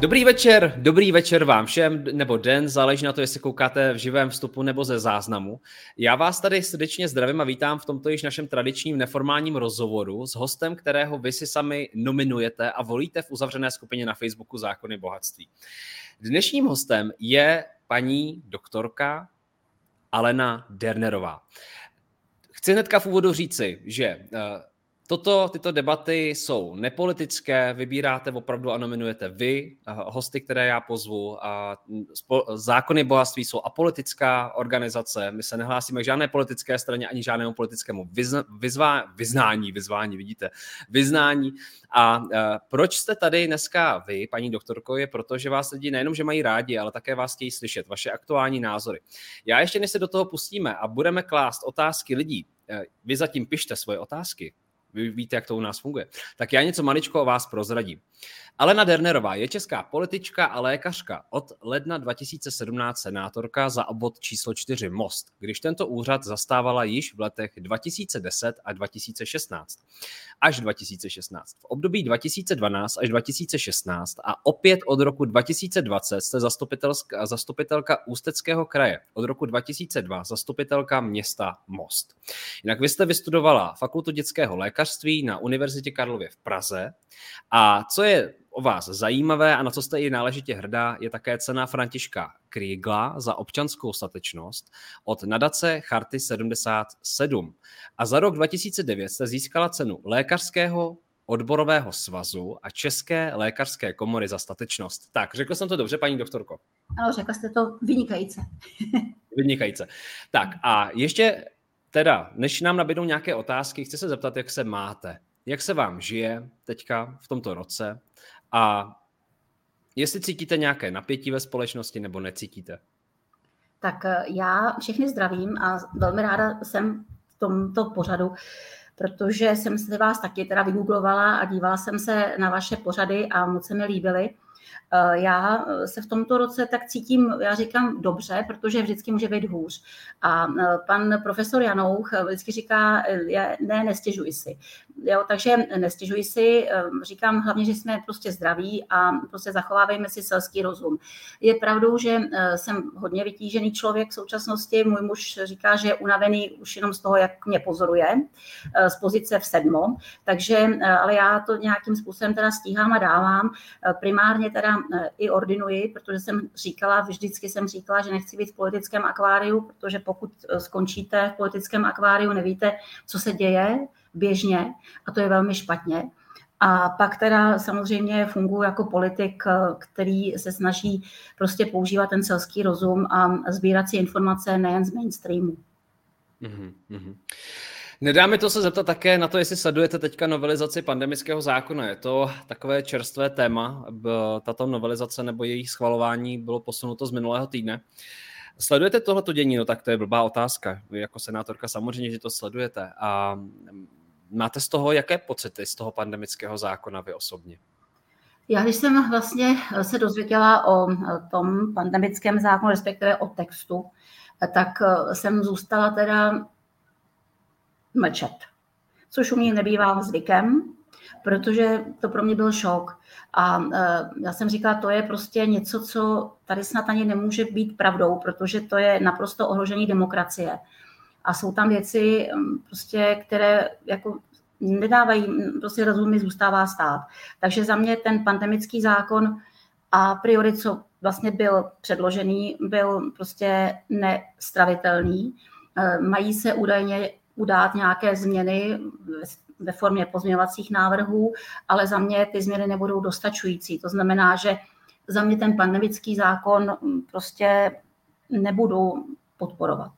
Dobrý večer, dobrý večer vám všem, nebo den, záleží na to, jestli koukáte v živém vstupu nebo ze záznamu. Já vás tady srdečně zdravím a vítám v tomto již našem tradičním neformálním rozhovoru s hostem, kterého vy si sami nominujete a volíte v uzavřené skupině na Facebooku Zákony bohatství. Dnešním hostem je paní doktorka Alena Dernerová. Chci hnedka v úvodu říci, že eh, Toto, tyto debaty jsou nepolitické, vybíráte opravdu a nominujete vy, hosty, které já pozvu. A zákony bohatství jsou apolitická organizace, my se nehlásíme k žádné politické straně ani žádnému politickému vyzna, vyzvá, vyznání, vyzvání, vidíte, vyznání. A uh, proč jste tady dneska vy, paní doktorko, je proto, že vás lidi nejenom, že mají rádi, ale také vás chtějí slyšet, vaše aktuální názory. Já ještě, než se do toho pustíme a budeme klást otázky lidí, vy zatím pište svoje otázky, vy víte, jak to u nás funguje. Tak já něco maličko o vás prozradím. Alena Dernerová je česká politička a lékařka. Od ledna 2017 senátorka za obvod číslo 4 Most, když tento úřad zastávala již v letech 2010 a 2016. Až 2016. V období 2012 až 2016 a opět od roku 2020 jste zastupitelka, zastupitelka Ústeckého kraje. Od roku 2002 zastupitelka města Most. Jinak vy jste vystudovala fakultu dětského lékařství na Univerzitě Karlově v Praze. A co je o vás zajímavé a na co jste i náležitě hrdá, je také cena Františka Kriegla za občanskou statečnost od nadace Charty 77. A za rok 2009 jste získala cenu lékařského odborového svazu a České lékařské komory za statečnost. Tak, řekl jsem to dobře, paní doktorko? Ano, řekla jste to vynikajíce. vynikajíce. Tak a ještě teda, než nám nabídnou nějaké otázky, chci se zeptat, jak se máte. Jak se vám žije teďka v tomto roce? A jestli cítíte nějaké napětí ve společnosti nebo necítíte? Tak eh, já všechny zdravím a velmi ráda jsem v tomto pořadu, protože jsem se vás taky teda vygooglovala a dívala jsem se na vaše pořady a moc se mi líbily. Eh, já se v tomto roce tak cítím, já říkám dobře, protože vždycky může být hůř. A eh, pan profesor Janouch vždycky říká, ne, nestěžuj si. Jo, takže nestěžuj si, eh, říkám hlavně, že jsme prostě zdraví a prostě zachovávejme si selský rozum. Je pravdou, že jsem hodně vytížený člověk v současnosti, můj muž říká, že je unavený už jenom z toho, jak mě pozoruje z pozice v sedmo, takže, ale já to nějakým způsobem teda stíhám a dávám. Primárně teda Eh, i ordinuji, protože jsem říkala, vždycky jsem říkala, že nechci být v politickém akváriu, protože pokud eh, skončíte v politickém akváriu, nevíte, co se děje běžně a to je velmi špatně. A pak teda samozřejmě funguji jako politik, eh, který se snaží prostě používat ten selský rozum a sbírat si informace nejen z mainstreamu. Mm-hmm. Nedá mi to se zeptat také na to, jestli sledujete teďka novelizaci pandemického zákona. Je to takové čerstvé téma. Tato novelizace nebo její schvalování bylo posunuto z minulého týdne. Sledujete tohleto dění? No tak to je blbá otázka. Vy jako senátorka samozřejmě, že to sledujete. A máte z toho jaké pocity z toho pandemického zákona vy osobně? Já když jsem vlastně se dozvěděla o tom pandemickém zákonu, respektive o textu, tak jsem zůstala teda mlčet. Což u mě nebývá zvykem, protože to pro mě byl šok. A uh, já jsem říkala, to je prostě něco, co tady snad ani nemůže být pravdou, protože to je naprosto ohrožení demokracie. A jsou tam věci, prostě, které jako nedávají, prostě rozum zůstává stát. Takže za mě ten pandemický zákon a priori, co vlastně byl předložený, byl prostě nestravitelný. Mají se údajně udát nějaké změny ve formě pozměňovacích návrhů, ale za mě ty změny nebudou dostačující. To znamená, že za mě ten pandemický zákon prostě nebudu podporovat.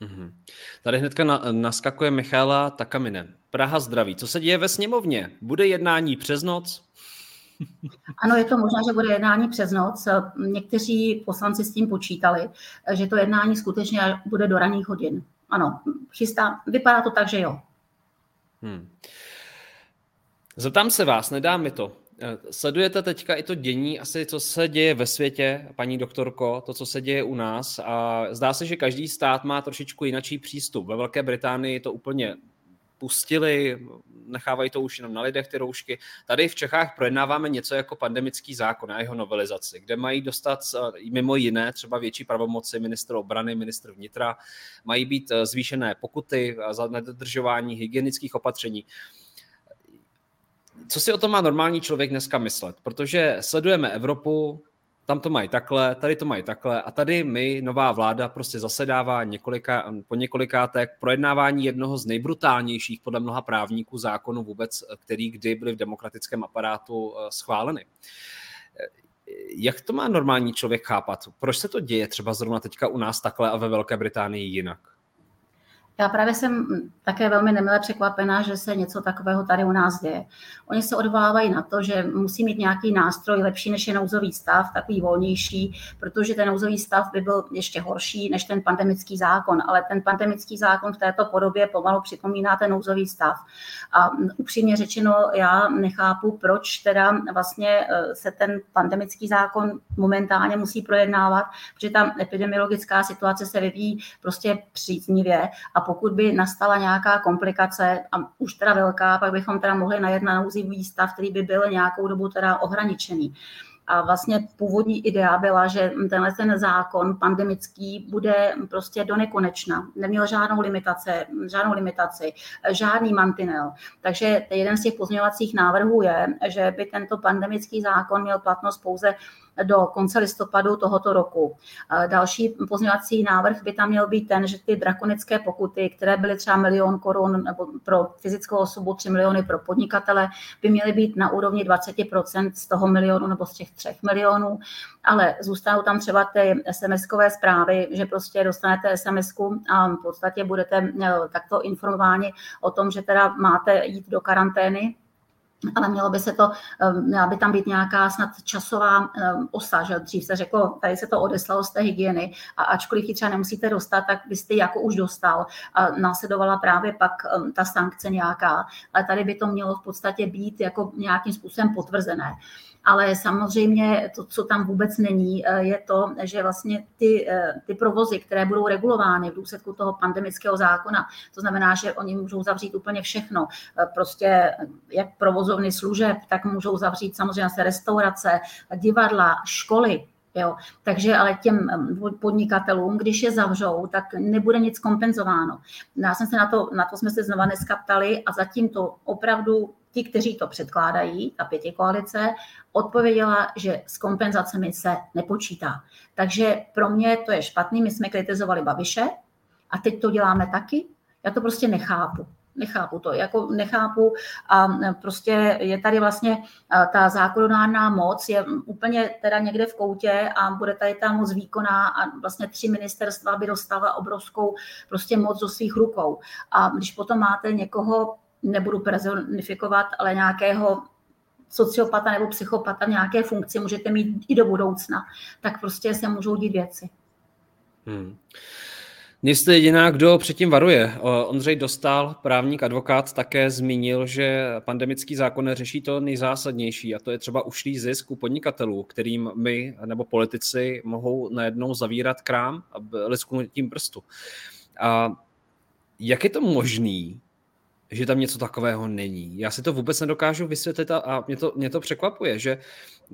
Mm-hmm. Tady hnedka na, naskakuje Michála Takaminen. Praha zdraví. Co se děje ve sněmovně? Bude jednání přes noc? Ano, je to možné, že bude jednání přes noc. Někteří poslanci s tím počítali, že to jednání skutečně bude do raných hodin ano, chystá, vypadá to tak, že jo. Hmm. Zeptám se vás, nedá mi to. Eh, sledujete teďka i to dění, asi co se děje ve světě, paní doktorko, to, co se děje u nás a zdá se, že každý stát má trošičku jinačí přístup. Ve Velké Británii to úplně pustili, nechávají to už jenom na lidech ty roušky. Tady v Čechách projednáváme něco jako pandemický zákon a jeho novelizaci, kde mají dostat eh, mimo jiné třeba větší pravomoci ministr obrany, ministr vnitra, mají být eh, zvýšené pokuty za nedodržování hygienických opatření co si o tom má normální člověk dneska myslet? Protože sledujeme Evropu, tam to mají takhle, tady to mají takhle a tady my, nová vláda, prostě zasedává několika, po několikáté k projednávání jednoho z nejbrutálnějších podle mnoha právníků zákonů vůbec, který kdy byly v demokratickém aparátu eh, schváleny. Jak to má normální člověk chápat? Proč se to děje třeba zrovna teďka u nás takhle a ve Velké Británii jinak? Já právě jsem také velmi nemile překvapená, že se něco takového tady u nás děje. Oni se odvolávají na to, že musí mít nějaký nástroj lepší než je nouzový stav, takový volnější, protože ten nouzový stav by byl ještě horší než ten pandemický zákon, ale ten pandemický zákon v této podobě pomalu připomíná ten nouzový stav. A upřímně řečeno, já nechápu, proč teda vlastně e, se ten pandemický zákon momentálně musí projednávat, protože tam epidemiologická situace se vyvíjí prostě příznivě a pokud by nastala nějaká komplikace, a už teda velká, pak bychom teda mohli najet na nouzivý stav, který by byl nějakou dobu teda ohraničený. A vlastně původní idea byla, že tenhle ten zákon pandemický bude prostě do nekonečna. Neměl žádnou limitace, žádnou limitaci, žádný mantinel. Takže jeden z těch pozměňovacích návrhů je, že by tento pandemický zákon měl platnost pouze do konce listopadu tohoto roku. Další pozměňovací návrh by tam měl být ten, že ty drakonické pokuty, které byly třeba milion korun nebo pro fyzickou osobu 3 miliony pro podnikatele, by měly být na úrovni 20% z toho milionu nebo z těch 3 milionů, ale zůstanou tam třeba ty SMS-kové zprávy, že prostě dostanete sms a v podstatě budete eh, takto informováni o tom, že teda máte jít do karantény ale mělo by se to, eh, měla by tam být nějaká snad časová eh, osa, že dřív se řeklo, tady se to odeslalo z té hygieny a ačkoliv ji třeba nemusíte dostat, tak byste jako už dostal. A následovala právě pak eh, ta sankce nějaká, ale tady by to mělo v podstatě být jako nějakým způsobem potvrzené ale samozřejmě to, co tam vůbec není, eh, je to, že vlastně ty, eh, ty provozy, které budou regulovány v důsledku toho pandemického zákona, to znamená, že oni můžou zavřít úplně všechno, eh, prostě jak provozovny služeb, tak můžou zavřít samozřejmě se restaurace, divadla, školy, Jo. Takže ale těm podnikatelům, když je zavřou, tak nebude nic kompenzováno. Já jsem se na to, na to jsme se znova dneska ptali a zatím to opravdu ti, kteří to předkládají, ta pěti koalice, odpověděla, že s kompenzacemi se nepočítá. Takže pro mě to je špatný, my jsme kritizovali Babiše a teď to děláme taky. Já to prostě nechápu. Nechápu to, jako nechápu a prostě je tady vlastně ta zákonodárná moc, je úplně teda někde v koutě a bude tady ta moc výkonná a vlastně tři ministerstva by dostala obrovskou prostě moc do svých rukou. A když potom máte někoho, nebudu personifikovat, ale nějakého sociopata nebo psychopata nějaké funkci můžete mít i do budoucna, tak prostě se můžou dít věci. Hmm. Jste jediná, kdo předtím varuje. Ondřej Dostal, právník, advokát, také zmínil, že pandemický zákon neřeší to nejzásadnější, a to je třeba ušlý zisk u podnikatelů, kterým my nebo politici mohou najednou zavírat krám a lesknutím prstu. A jak je to možný, že tam něco takového není. Já si to vůbec nedokážu vysvětlit a, a mě, to, mě to překvapuje, že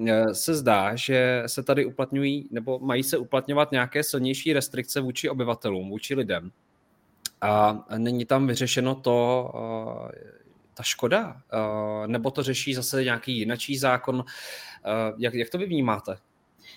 e, se zdá, že se tady uplatňují nebo mají se uplatňovat nějaké silnější restrikce vůči obyvatelům, vůči lidem. A není tam vyřešeno to, e, ta škoda, e, nebo to řeší zase nějaký jinačí zákon. Jak, jak to vy vnímáte?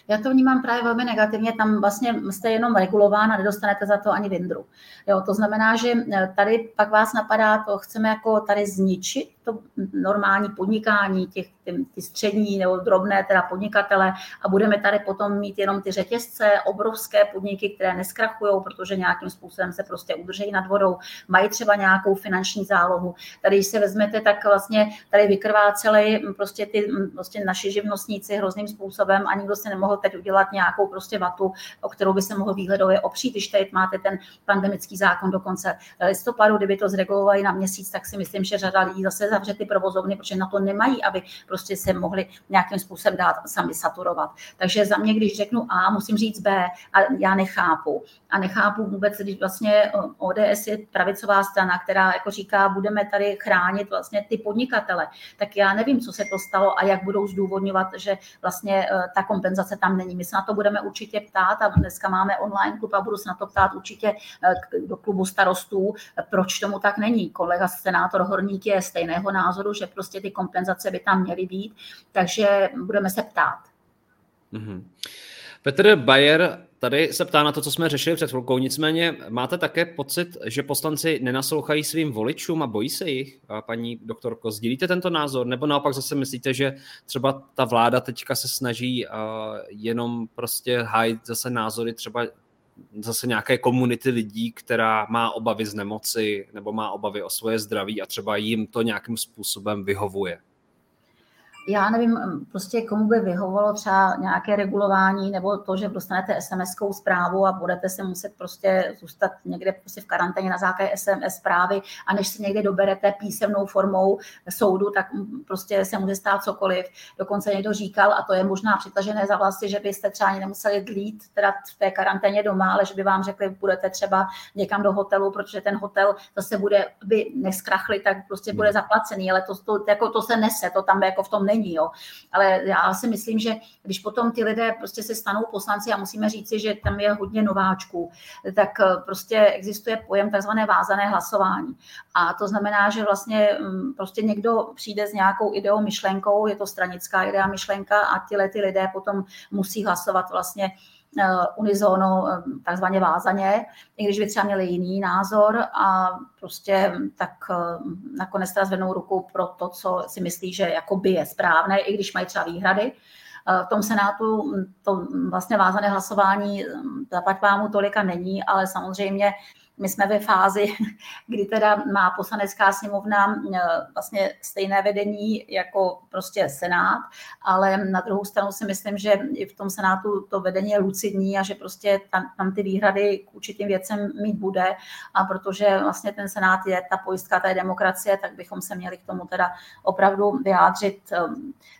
Já to vnímám právě velmi negativně, tam vlastně jste jenom regulován a nedostanete za to ani vindru. Jo, to znamená, že eh, tady pak vás napadá, to chceme jako tady zničit to normální podnikání, těch, ty, ty střední nebo drobné teda podnikatele a budeme tady potom mít jenom ty řetězce, obrovské podniky, které neskrachují, protože nějakým způsobem se prostě udržejí nad vodou, mají třeba nějakou finanční zálohu. Tady, když se vezmete, tak vlastně tady vykrváceli prostě ty prostě naši živnostníci hrozným způsobem a nikdo se nemohl teď udělat nějakou prostě vatu, o kterou by se mohl výhledově opřít, když tady máte ten pandemický zákon do konce listopadu, kdyby to zregulovali na měsíc, tak si myslím, že řada lidí zase zavře ty provozovny, protože na to nemají, aby prostě se mohli nějakým způsobem dát sami saturovat. Takže za mě, když řeknu A, musím říct B a já nechápu. A nechápu vůbec, když vlastně ODS je pravicová strana, která jako říká, budeme tady chránit vlastně ty podnikatele, tak já nevím, co se to stalo a jak budou zdůvodňovat, že vlastně eh, ta kompenzace tam není. My se na to budeme určitě ptát a dneska máme online klub a budu se na to ptát určitě eh, do klubu starostů, proč tomu tak není. Kolega senátor Horník je stejného názoru, že prostě ty kompenzace by tam měly být, takže budeme se ptát. Mm-hmm. Petr Bayer tady se ptá na to, co jsme řešili před chvilkou. Nicméně máte také pocit, že poslanci nenaslouchají svým voličům a bojí se jich? A paní doktorko, sdílíte tento názor? Nebo naopak zase myslíte, že třeba ta vláda teďka se snaží uh, jenom prostě hájit zase názory třeba zase nějaké komunity lidí, která má obavy z nemoci nebo má obavy o svoje zdraví a třeba jim to nějakým způsobem vyhovuje? Já nevím, prostě komu by vyhovovalo třeba nějaké regulování nebo to, že dostanete SMS-kou zprávu a budete se muset prostě zůstat někde prostě v karanténě na základě SMS zprávy a než se někde doberete písemnou formou soudu, tak prostě se může stát cokoliv. Dokonce někdo říkal, a to je možná přitažené za vlasy, že byste třeba ani nemuseli dlít teda v té karanténě doma, ale že by vám řekli, budete třeba někam do hotelu, protože ten hotel zase bude, by neskrachli, tak prostě bude hmm. zaplacený, ale to, to, jako to se nese, to tam jako v tom není. Jo. Ale já si myslím, že když potom ty lidé prostě se stanou poslanci a musíme říci, že tam je hodně nováčků, tak eh, prostě existuje pojem takzvané vázané hlasování. A to znamená, že vlastně mm, prostě někdo přijde s nějakou ideou, myšlenkou, je to stranická idea, myšlenka a tyhle ty lidé potom musí hlasovat vlastně Eh, unizono eh, takzvaně vázaně, i když by třeba měli jiný názor a prostě tak eh, nakonec teda zvednou ruku pro to, co si myslí, že jakoby je správné, i když mají třeba výhrady. V tom Senátu hm, to vlastně vázané hlasování hm, zaplať mu tolika není, ale samozřejmě my jsme ve fázi, kdy teda má poslanecká sněmovna eh, vlastně stejné vedení jako prostě Senát, ale na druhou stranu si myslím, že i v tom Senátu to vedení je lucidní a že prostě tam, tam ty výhrady k určitým věcem mít bude. A protože vlastně ten Senát je ta pojistka té demokracie, tak bychom se měli k tomu teda opravdu vyjádřit eh,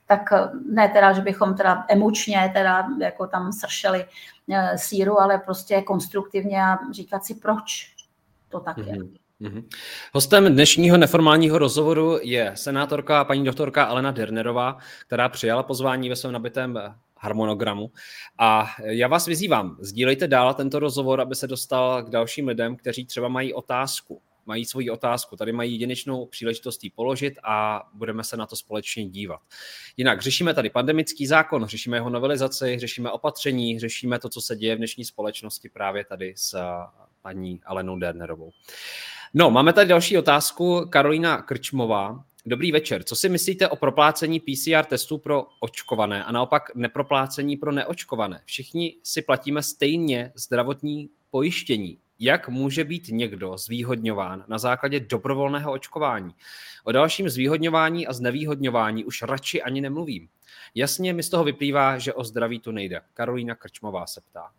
tak ne teda, že bychom teda emočně teda jako tam sršeli síru, ale prostě konstruktivně a říkat si, proč to tak je. Mm-hmm. Hostem dnešního neformálního rozhovoru je senátorka paní doktorka Alena Dernerová, která přijala pozvání ve svém nabitém harmonogramu. A já vás vyzývám, sdílejte dál tento rozhovor, aby se dostal k dalším lidem, kteří třeba mají otázku mají svoji otázku. Tady mají jedinečnou příležitost ji položit a budeme se na to společně dívat. Jinak řešíme tady pandemický zákon, řešíme jeho novelizaci, řešíme opatření, řešíme to, co se děje v dnešní společnosti právě tady s paní Alenou Dernerovou. No, máme tady další otázku. Karolina Krčmová. Dobrý večer. Co si myslíte o proplácení PCR testů pro očkované a naopak neproplácení pro neočkované? Všichni si platíme stejně zdravotní pojištění jak může být někdo zvýhodňován na základě dobrovolného očkování. O dalším zvýhodňování a znevýhodňování už radši ani nemluvím. Jasně mi z toho vyplývá, že o zdraví tu nejde. Karolína Krčmová se ptá.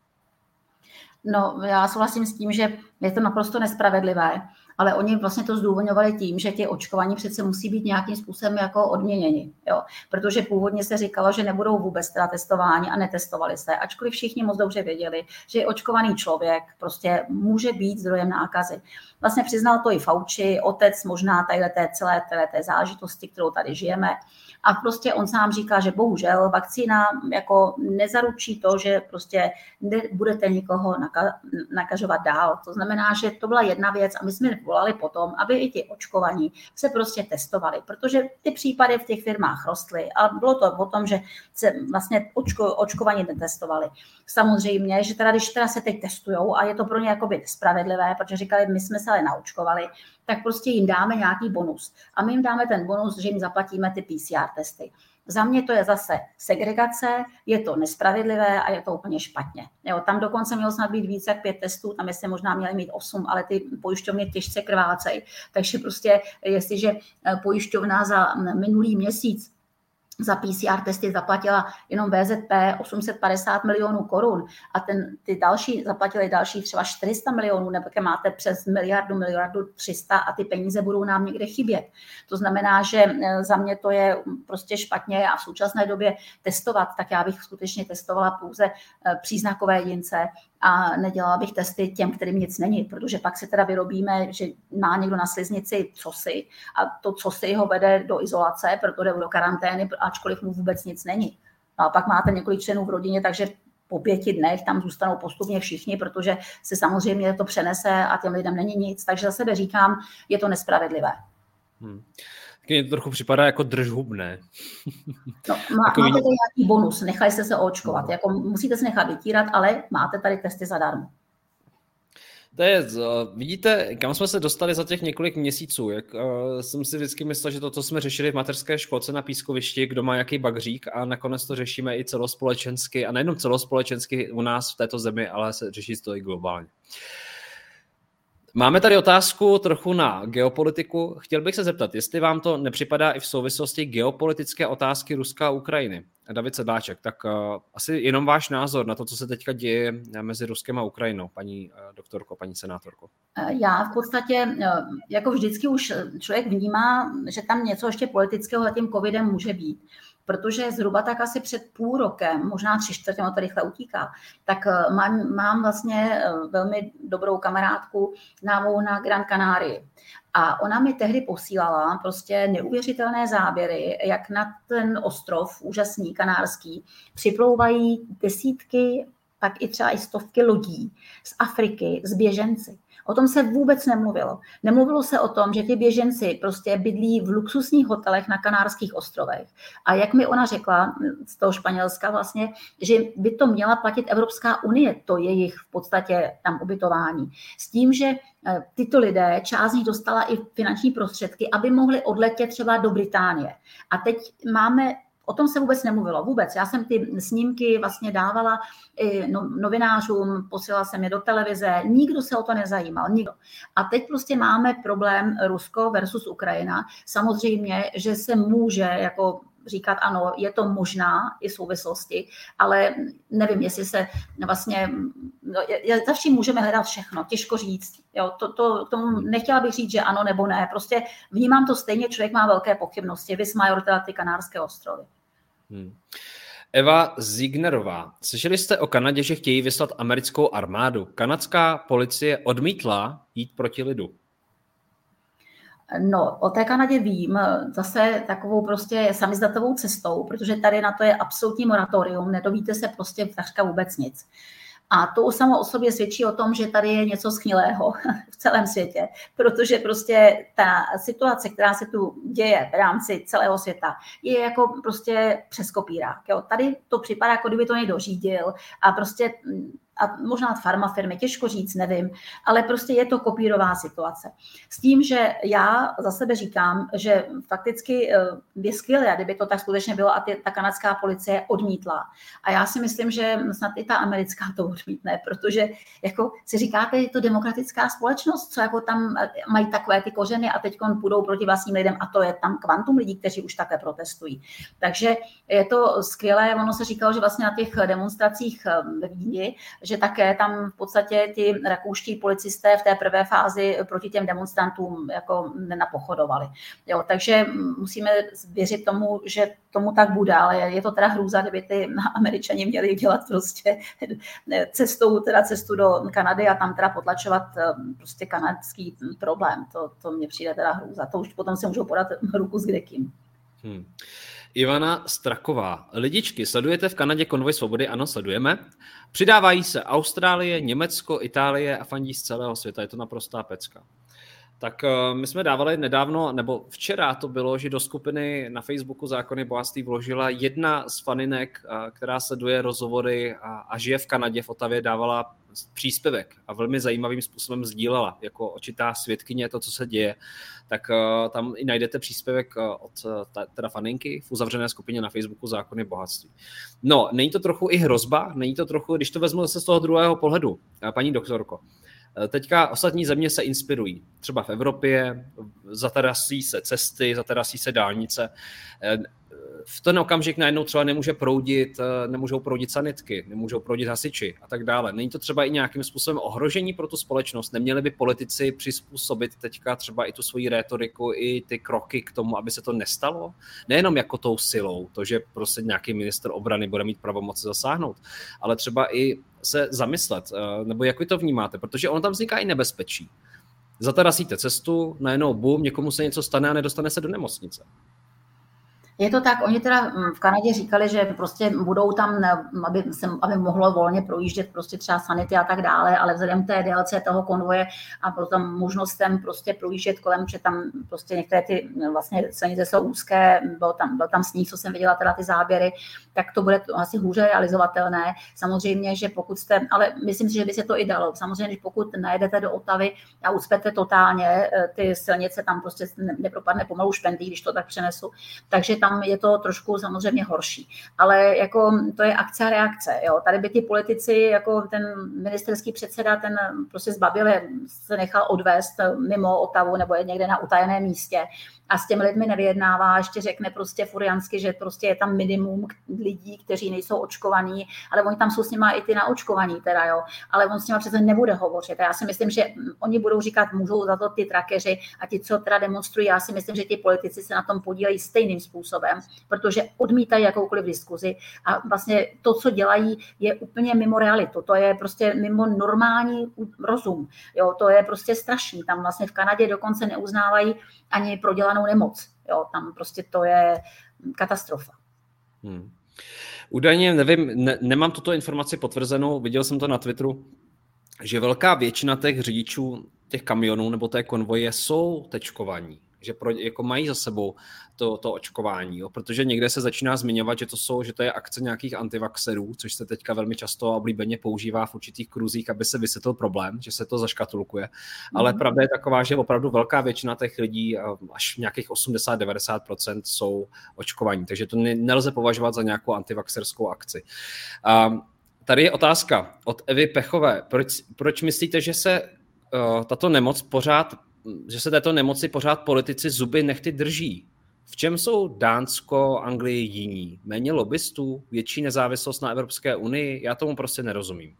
No, já souhlasím s tím, že je to naprosto nespravedlivé ale oni vlastně to zdůvodňovali tím, že ti očkovaní přece musí být nějakým způsobem jako odměněni, jo? protože původně se říkalo, že nebudou vůbec teda testováni a netestovali se, ačkoliv všichni moc dobře věděli, že očkovaný člověk prostě může být zdrojem nákazy. Vlastně přiznal to i Fauci, otec možná tady té celé té zážitosti, kterou tady žijeme. A prostě on sám říká, že bohužel vakcína jako nezaručí to, že prostě nebudete nikoho nakažovat dál. To znamená, že to byla jedna věc a my jsme volali potom, aby i ti očkovaní se prostě testovali, protože ty případy v těch firmách rostly a bylo to o tom, že se vlastně očko, očkovaní netestovali. Samozřejmě, že teda, když teda se teď testují a je to pro ně jakoby spravedlivé, protože říkali, my jsme se ale naočkovali, tak prostě jim dáme nějaký bonus. A my jim dáme ten bonus, že jim zaplatíme ty PCR testy. Za mě to je zase segregace, je to nespravedlivé a je to úplně špatně. Jo, tam dokonce mělo snad být více jak pět testů, tam jestli možná měli mít osm, ale ty pojišťovny těžce krvácejí. Takže prostě, jestliže pojišťovna za minulý měsíc za PCR testy zaplatila jenom VZP 850 milionů korun a ten, ty další zaplatili další třeba 400 milionů, nebo máte přes miliardu, miliardu 300 a ty peníze budou nám někde chybět. To znamená, že e, za mě to je prostě špatně a v současné době testovat, tak já bych skutečně testovala pouze e, příznakové jedince a nedělala bych testy těm, kterým nic není, protože pak se teda vyrobíme, že má někdo na sliznici cosi a to cosi ho vede do izolace, proto jde do karantény, ačkoliv mu vůbec nic není. No a pak máte několik členů v rodině, takže po pěti dnech tam zůstanou postupně všichni, protože se samozřejmě to přenese a těm lidem není nic. Takže za sebe říkám, je to nespravedlivé. Hmm. Mně to trochu připadá jako držhubné. No, má, Takový... Máte tady nějaký bonus, nechali jste se očkovat. No. Jako musíte se nechat vytírat, ale máte tady testy zadarmo. To je, vidíte, kam jsme se dostali za těch několik měsíců. Jak, uh, jsem si vždycky myslel, že to, co jsme řešili v mateřské školce na pískovišti, kdo má jaký bagřík a nakonec to řešíme i celospolečensky a nejenom celospolečensky u nás v této zemi, ale se řeší to i globálně. Uh, Máme tady otázku trochu na geopolitiku. Chtěl bych se zeptat, jestli vám to nepřipadá i v souvislosti geopolitické otázky Ruska a Ukrajiny. David Sedláček, tak uh, asi jenom váš názor na to, co se teďka děje mezi Ruskem a Ukrajinou, paní uh, doktorko, paní senátorko. Já v podstatě, jako vždycky už člověk vnímá, že tam něco ještě politického za tím covidem může být protože zhruba tak asi před půl rokem, možná tři čtvrtě, to rychle utíká, tak eh, mám, mám vlastně eh, velmi dobrou kamarádku námou na Gran Canaria. A ona mi tehdy posílala prostě neuvěřitelné záběry, jak na ten ostrov úžasný kanárský připlouvají desítky, pak i třeba i stovky lodí z Afriky, z běženci. O tom se vůbec nemluvilo. Nemluvilo se o tom, že ti běženci prostě bydlí v luxusních hotelech na Kanárských ostrovech. A jak mi ona řekla z toho Španělska vlastně, že by to měla platit Evropská unie, to je jejich v podstatě tam ubytování. S tím, že eh, tyto lidé, část z nich dostala i finanční prostředky, aby mohli odletět třeba do Británie. A teď máme O tom se vůbec nemluvilo, vůbec. Já jsem ty snímky vlastně dávala i no, novinářům, posílala jsem je do televize, nikdo se o to nezajímal, nikdo. A teď prostě máme problém Rusko versus Ukrajina. Samozřejmě, že se může jako říkat, ano, je to možná i souvislosti, ale nevím, jestli se vlastně, no, za vším můžeme hledat všechno, těžko říct. Jo, to, to, tomu nechtěla bych říct, že ano nebo ne, prostě vnímám to stejně, člověk má velké pochybnosti, vys major teda ty Kanárské ostrovy. Hmm. Eva Zignerová. Slyšeli jste o Kanadě, že chtějí vyslat americkou armádu. Kanadská policie odmítla jít proti lidu. No, o té Kanadě vím zase takovou prostě samizdatovou cestou, protože tady na to je absolutní moratorium, nedovíte se prostě takřka vůbec nic. A to samo o sobě svědčí o tom, že tady je něco schnilého v celém světě, protože prostě ta situace, která se tu děje v rámci celého světa, je jako prostě přes kopírák. Jo. Tady to připadá, jako kdyby to někdo řídil a prostě a možná farmafirmy, těžko říct, nevím, ale prostě je to kopírová situace. S tím, že já za sebe říkám, že fakticky eh, je skvělé, kdyby to tak skutečně bylo a ty, ta kanadská policie odmítla. A já si myslím, že snad i ta americká to odmítne, protože jako si říkáte, je to demokratická společnost, co jako tam eh, mají takové ty kořeny a teď půjdou proti vlastním lidem a to je tam kvantum lidí, kteří už také protestují. Takže je to skvělé, ono se říkalo, že vlastně na těch demonstracích eh, ve Vídni, že také tam v podstatě ti rakouští policisté v té prvé fázi proti těm demonstrantům jako nenapochodovali. Jo, takže musíme věřit tomu, že tomu tak bude, ale je to teda hrůza, kdyby ty američani měli dělat prostě cestou, teda cestu do Kanady a tam teda potlačovat eh, prostě kanadský problém. To, to mně přijde teda hrůza. To už potom si můžou podat ruku s kdekým. Hmm. Ivana Straková. Lidičky, sledujete v Kanadě konvoj svobody? Ano, sledujeme. Přidávají se Austrálie, Německo, Itálie a fandí z celého světa. Je to naprostá pecka. Tak uh, my jsme dávali nedávno, nebo včera to bylo, že do skupiny na Facebooku Zákony bohatství vložila jedna z faninek, uh, která sleduje rozhovory a, žije v Kanadě, v Otavě, dávala příspěvek a velmi zajímavým způsobem sdílela jako očitá svědkyně to, co se děje, tak uh, tam i najdete příspěvek od teda faninky v uzavřené skupině na Facebooku Zákony bohatství. No, není to trochu i hrozba, není to trochu, když to vezmu zase z toho druhého pohledu, paní doktorko, Teďka ostatní země se inspirují. Třeba v Evropě zaterasí se cesty, zaterasí se dálnice v ten okamžik najednou třeba nemůže proudit, eh, nemůžou proudit sanitky, nemůžou proudit hasiči a tak dále. Není to třeba i nějakým způsobem ohrožení pro tu společnost? Neměli by politici přizpůsobit teďka třeba i tu svoji rétoriku, i ty kroky k tomu, aby se to nestalo? Nejenom jako tou silou, to, že prostě nějaký minister obrany bude mít pravomoci zasáhnout, ale třeba i se zamyslet, eh, nebo jak vy to vnímáte, protože ono tam vzniká i nebezpečí. Zatarasíte cestu, najednou bum, někomu se něco stane a nedostane se do nemocnice. Je to tak, oni teda mm, v Kanadě říkali, že prostě budou tam, aby, se, aby mohlo volně projíždět prostě třeba sanity a tak dále, ale vzhledem k té délce toho konvoje a potom možnostem prostě projíždět kolem, že tam prostě některé ty vlastně silnice jsou úzké, byl tam, byl tam sníh, co jsem viděla teda ty záběry, tak to bude asi hůře realizovatelné. Samozřejmě, že pokud jste, ale myslím si, že by se to i dalo. Samozřejmě, že pokud najedete do Otavy a ucpete totálně, eh, ty silnice tam prostě nepropadne pomalu špendlí, když to tak přenesu, takže tam tam je to trošku samozřejmě horší. Ale jako to je akce a reakce. Jo. Tady by ty politici, jako ten ministerský předseda, ten prostě zbabile se nechal odvést mimo Otavu nebo někde na utajeném místě a s těmi lidmi nevyjednává, ještě řekne prostě furiansky, že prostě je tam minimum lidí, kteří nejsou očkovaní, ale oni tam jsou s nimi i ty naočkovaní teda, jo. Ale on s nimi přece nebude hovořit. A já si myslím, že oni budou říkat, můžou za to ty trakeři a ti, co teda demonstrují, já si myslím, že ti politici se na tom podílejí stejným způsobem, protože odmítají jakoukoliv diskuzi a vlastně to, co dělají, je úplně mimo realitu. To je prostě mimo normální rozum. Jo, to je prostě strašný. Tam vlastně v Kanadě dokonce neuznávají ani prodělanou nemoc. Jo, tam prostě to je katastrofa. Hmm. Údajně, nevím, ne, nemám tuto informaci potvrzenou, viděl jsem to na Twitteru, že velká většina těch řidičů těch kamionů nebo té konvoje jsou tečkovaní že pro, jako mají za sebou to, to očkování, jo? protože někde se začíná zmiňovat, že to jsou, že to je akce nějakých antivaxerů, což se teďka velmi často a oblíbeně používá v určitých kruzích, aby se vysvětlil problém, že se to zaškatulkuje. Mm. Ale pravda je taková, že opravdu velká většina těch lidí, až nějakých 80-90% jsou očkovaní, takže to nelze považovat za nějakou antivaxerskou akci. Um, tady je otázka od Evy Pechové. Proč, proč myslíte, že se uh, tato nemoc pořád že se této nemoci pořád politici zuby nechty drží. V čem jsou Dánsko, Anglii jiní? Méně lobbystů, větší nezávislost na Evropské unii? Já tomu prostě nerozumím.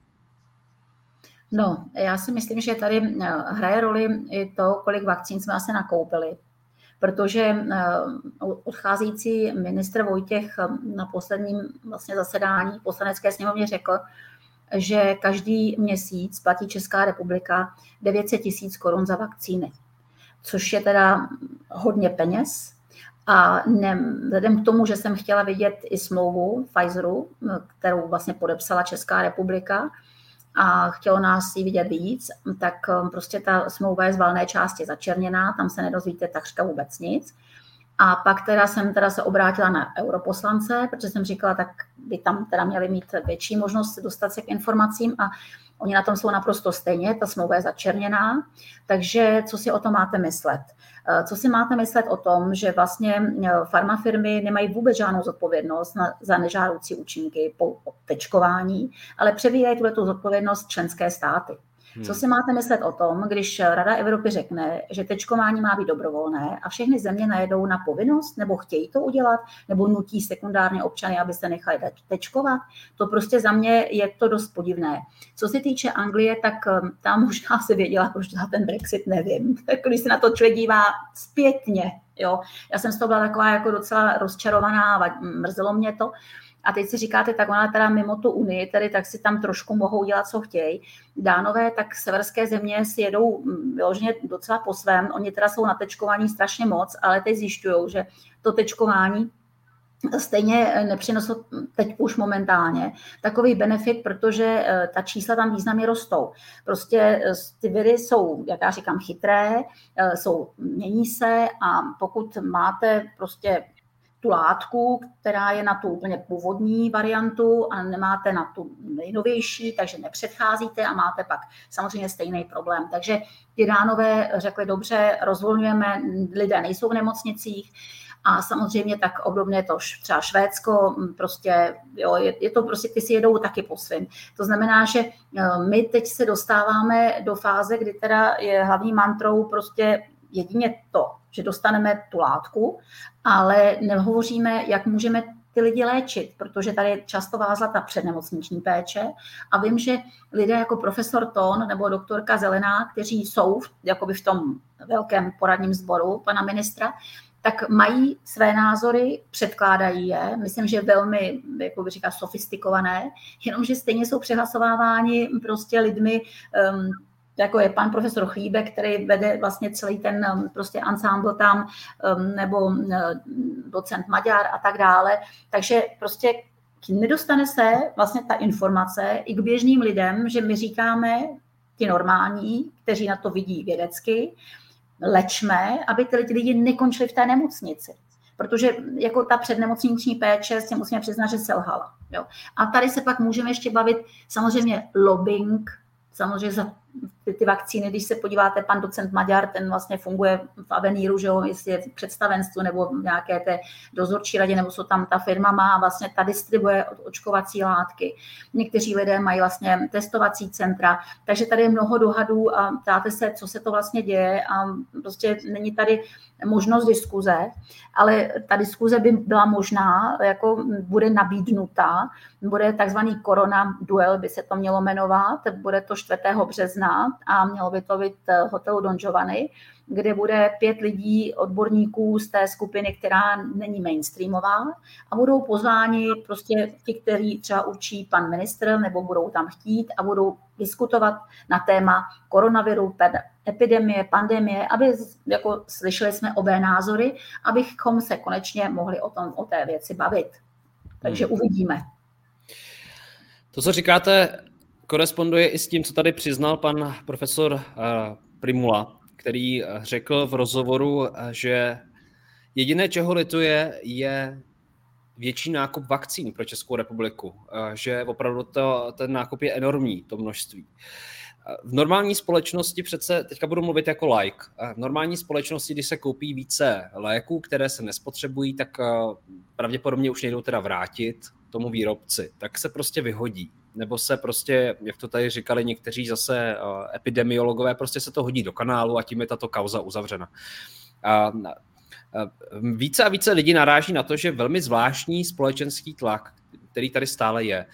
No, já si myslím, že tady eh, hraje roli i to, kolik vakcín jsme asi nakoupili. Protože eh, odcházející ministr Vojtěch eh, na posledním vlastně zasedání poslanecké sněmovně řekl, že každý měsíc platí Česká republika 900 tisíc korun za vakcíny, což je teda hodně peněz. A ne, vzhledem k tomu, že jsem chtěla vidět i smlouvu Pfizeru, kterou vlastně podepsala Česká republika, a chtělo nás ji vidět víc, tak um, prostě ta smlouva je z valné části začerněná, tam se nedozvíte takřka vůbec nic. A pak teda jsem teda se obrátila na europoslance, protože jsem říkala, tak by tam teda měli mít větší možnost dostat se k informacím a oni na tom jsou naprosto stejně, ta smlouva je začerněná, takže co si o tom máte myslet? Eh, co si máte myslet o tom, že vlastně eh, farmafirmy nemají vůbec žádnou zodpovědnost za nežádoucí účinky po tečkování, ale přebírají tuto zodpovědnost členské státy. Hmm. Co si máte myslet o tom, když Rada Evropy řekne, že tečkování má být dobrovolné a všechny země najedou na povinnost, nebo chtějí to udělat, nebo nutí sekundárně občany, aby se nechali tečkovat? To prostě za mě je to dost podivné. Co se týče Anglie, tak um, tam možná se věděla, proč ten Brexit, nevím. Tak když se na to člověk dívá zpětně, jo. Já jsem z toho byla taková jako docela rozčarovaná, mrzelo mě to, A teď si říkáte, tak ona teda mimo tu Unii, tedy tak si tam trošku mohou dělat, co chtějí. Dánové, tak severské země si jedou mm, vyloženě docela po svém. Oni teda jsou na tečkování strašně moc, ale teď zjišťují, že to tečkování stejně nepřinesl teď už momentálně takový benefit, protože eh, ta čísla tam významně rostou. Prostě eh, ty viry jsou, jak já říkám, chytré, eh, jsou, mění se a pokud máte prostě tu látku, která je na tu úplně původní variantu a nemáte na tu nejnovější, takže nepředcházíte a máte pak samozřejmě stejný problém. Takže ty dánové řekli, dobře, rozvolňujeme, lidé nejsou v nemocnicích, a samozřejmě tak obdobně to třeba Švédsko, prostě, jo, je, je to prostě, ty si jedou taky po svým. To znamená, že e, my teď se dostáváme do fáze, kdy teda je hlavní mantrou prostě jedině to, že dostaneme tu látku, ale nehovoříme, jak můžeme ty lidi léčit, protože tady je často vázla ta přednemocniční péče. A vím, že lidé jako profesor Ton nebo doktorka Zelená, kteří jsou jakoby v tom velkém poradním sboru pana ministra, tak mají své názory, předkládají je, myslím, že velmi, jako by říká, sofistikované, jenomže stejně jsou přehlasováváni prostě lidmi, um, jako je pan profesor Chlíbek, který vede vlastně celý ten um, prostě ensemble tam, um, nebo um, docent Maďar a tak dále. Takže prostě nedostane se vlastně ta informace i k běžným lidem, že my říkáme, ti normální, kteří na to vidí vědecky, lečme, aby ty lidi nekončili v té nemocnici. Protože jako ta přednemocniční péče si musíme přiznat, že selhala. Jo. A tady se pak můžeme ještě bavit samozřejmě lobbying, samozřejmě za ty, ty vakcíny, když se podíváte, pan docent Maďar, ten vlastně funguje v Aveníru, že jo, jestli je v představenstvu nebo v nějaké té dozorčí radě, nebo co tam ta firma má, vlastně ta distribuje očkovací látky. Někteří lidé mají vlastně testovací centra, takže tady je mnoho dohadů a ptáte se, co se to vlastně děje a prostě není tady možnost diskuze, ale ta diskuze by byla možná, jako bude nabídnuta, bude takzvaný korona duel, by se to mělo jmenovat, bude to 4. března a mělo by to být eh, hotelu Don Giovanni, kde bude pět lidí, odborníků z té skupiny, která není mainstreamová a budou pozváni prostě ti, kteří třeba učí pan ministr nebo budou tam chtít a budou diskutovat na téma koronaviru, epidemie, pandemie, aby jako slyšeli jsme obé názory, abychom se konečně mohli o, tom, o té věci bavit. Takže hmm. uvidíme. To, co říkáte, koresponduje i s tím, co tady přiznal pan profesor uh, Primula, který eh, řekl v rozhovoru, uh, že jediné, čeho lituje, je větší nákup vakcín pro Českou republiku, že opravdu to, ten nákup je enormní, to množství. V normální společnosti přece, teďka budu mluvit jako like, v normální společnosti, když se koupí více léků, které se nespotřebují, tak pravděpodobně už nejdou teda vrátit tomu výrobci, tak se prostě vyhodí nebo se prostě, jak to tady říkali někteří zase uh, epidemiologové, prostě se to hodí do kanálu a tím je tato kauza uzavřena. A, více a více lidí naráží na to, že velmi zvláštní společenský tlak, který tady stále je.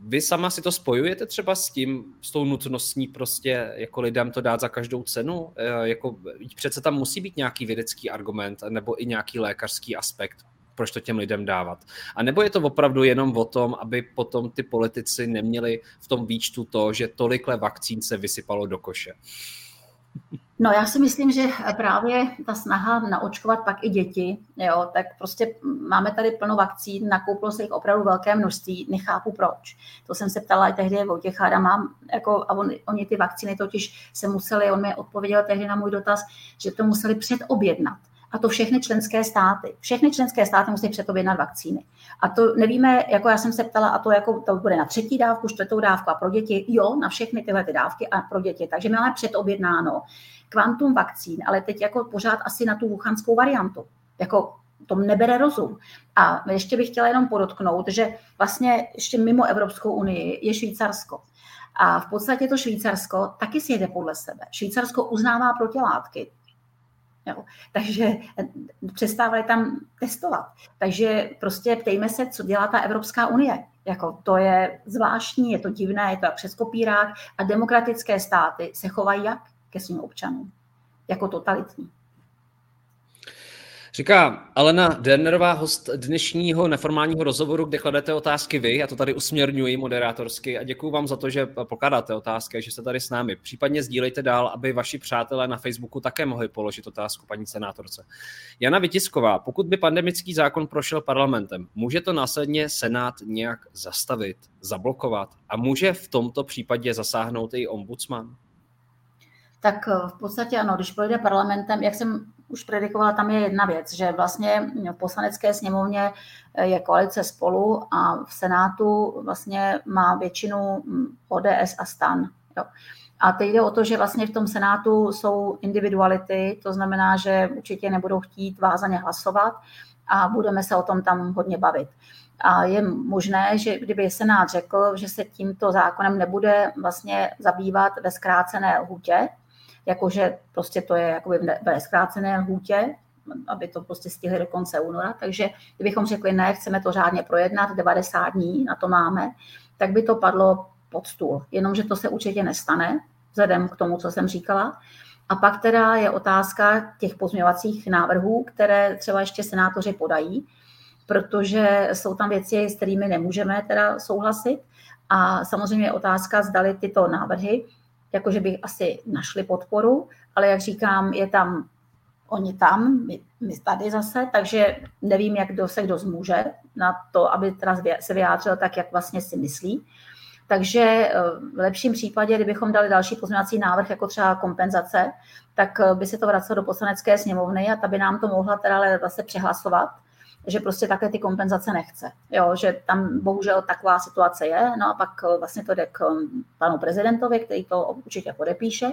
Vy sama si to spojujete třeba s tím, s tou nutností prostě jako lidem to dát za každou cenu? E, jako, přece tam musí být nějaký vědecký argument nebo i nějaký lékařský aspekt proč to těm lidem dávat. A nebo je to opravdu jenom o tom, aby potom ty politici neměli v tom výčtu to, že tolikle vakcín se vysypalo do koše? No já si myslím, že právě ta snaha naočkovat pak i děti, jo, tak prostě máme tady plno vakcín, nakoupilo se jich opravdu velké množství, nechápu proč. To jsem se ptala i tehdy Vojtěcha mám jako, a on, oni ty vakcíny totiž se museli, on mi odpověděl tehdy na můj dotaz, že to museli předobjednat a to všechny členské státy. Všechny členské státy musí předobjednat vakcíny. A to nevíme, jako já jsem se ptala, a to jako to bude na třetí dávku, čtvrtou dávku a pro děti, jo, na všechny tyhle ty dávky a pro děti. Takže máme předobjednáno kvantum vakcín, ale teď jako pořád asi na tu wuchanskou variantu. Jako to nebere rozum. A ještě bych chtěla jenom podotknout, že vlastně ještě mimo Evropskou unii je Švýcarsko. A v podstatě to Švýcarsko taky si jede podle sebe. Švýcarsko uznává protilátky. Jo. Takže eh, přestávali tam testovat. Takže prostě ptejme se, co dělá ta Evropská unie. Jako to je zvláštní, je to divné, je to jak přes kopírák a demokratické státy se chovají jak ke svým občanům? Jako totalitní. Říká Alena Dernerová, host dnešního neformálního rozhovoru, kde kladete otázky vy. Já to tady usměrňuji moderátorsky a děkuji vám za to, že pokládáte otázky, že jste tady s námi. Případně sdílejte dál, aby vaši přátelé na Facebooku také mohli položit otázku paní senátorce. Jana Vytisková, pokud by pandemický zákon prošel parlamentem, může to následně Senát nějak zastavit, zablokovat a může v tomto případě zasáhnout i ombudsman? tak eh, v podstatě ano, když projde parlamentem, jak jsem už predikovala, tam je jedna věc, že vlastně v poslanecké sněmovně eh, je koalice spolu a v Senátu vlastně má většinu hm, ODS a stan. Jo. A teď jde o to, že vlastně v tom Senátu jsou individuality, to znamená, že určitě nebudou chtít vázaně hlasovat a budeme se o tom tam hodně bavit. A je možné, že kdyby Senát řekl, že se tímto zákonem nebude vlastně zabývat ve zkrácené lhůtě, jakože prostě to je jakoby ve zkrácené lhůtě, aby to prostě stihli do konce února. Takže kdybychom řekli, ne, chceme to řádně projednat, 90 dní na to máme, tak by to padlo pod stůl. Jenomže to se určitě nestane, vzhledem k tomu, co jsem říkala. A pak teda je otázka těch pozměňovacích návrhů, které třeba ještě senátoři podají, protože jsou tam věci, s kterými nemůžeme teda souhlasit. A samozřejmě je otázka, zdali tyto návrhy jakože by asi našli podporu, ale jak říkám, je tam oni tam, my, my tady zase, takže nevím, jak kdo se kdo zmůže na to, aby teda se vyjádřil tak, jak vlastně si myslí. Takže eh, v lepším případě, kdybychom dali další pozměňovací návrh, jako třeba kompenzace, tak eh, by se to vracelo do poslanecké sněmovny a ta by nám to mohla teda ale zase přehlasovat že prostě také ty kompenzace nechce. Jo, že tam bohužel taková situace je, no a pak eh, vlastně to jde k hm, panu prezidentovi, který to určitě podepíše.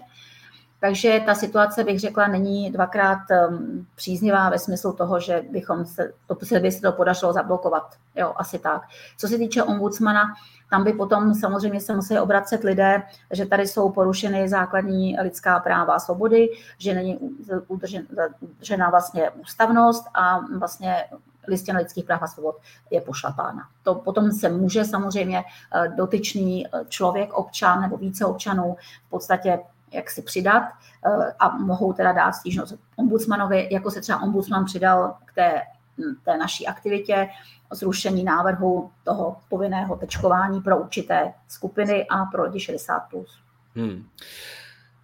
Takže ta situace, bych řekla, není dvakrát um, příznivá ve smyslu toho, že bychom se, to, se by se to podařilo zablokovat. Jo, asi tak. Co se týče ombudsmana, tam by potom samozřejmě se museli obracet lidé, že tady jsou porušeny základní lidská práva a svobody, že není udržena vlastně ústavnost a vlastně listina lidských práv a svobod je pošlapána. To potom se může samozřejmě eh, dotyčný eh, člověk, občan nebo více občanů v podstatě jak si přidat eh, a mohou teda dát stížnost ombudsmanovi, jako se třeba ombudsman přidal k té, hm, té naší aktivitě, zrušení návrhu toho povinného tečkování pro určité skupiny a pro lidi 60+. Plus. Hmm.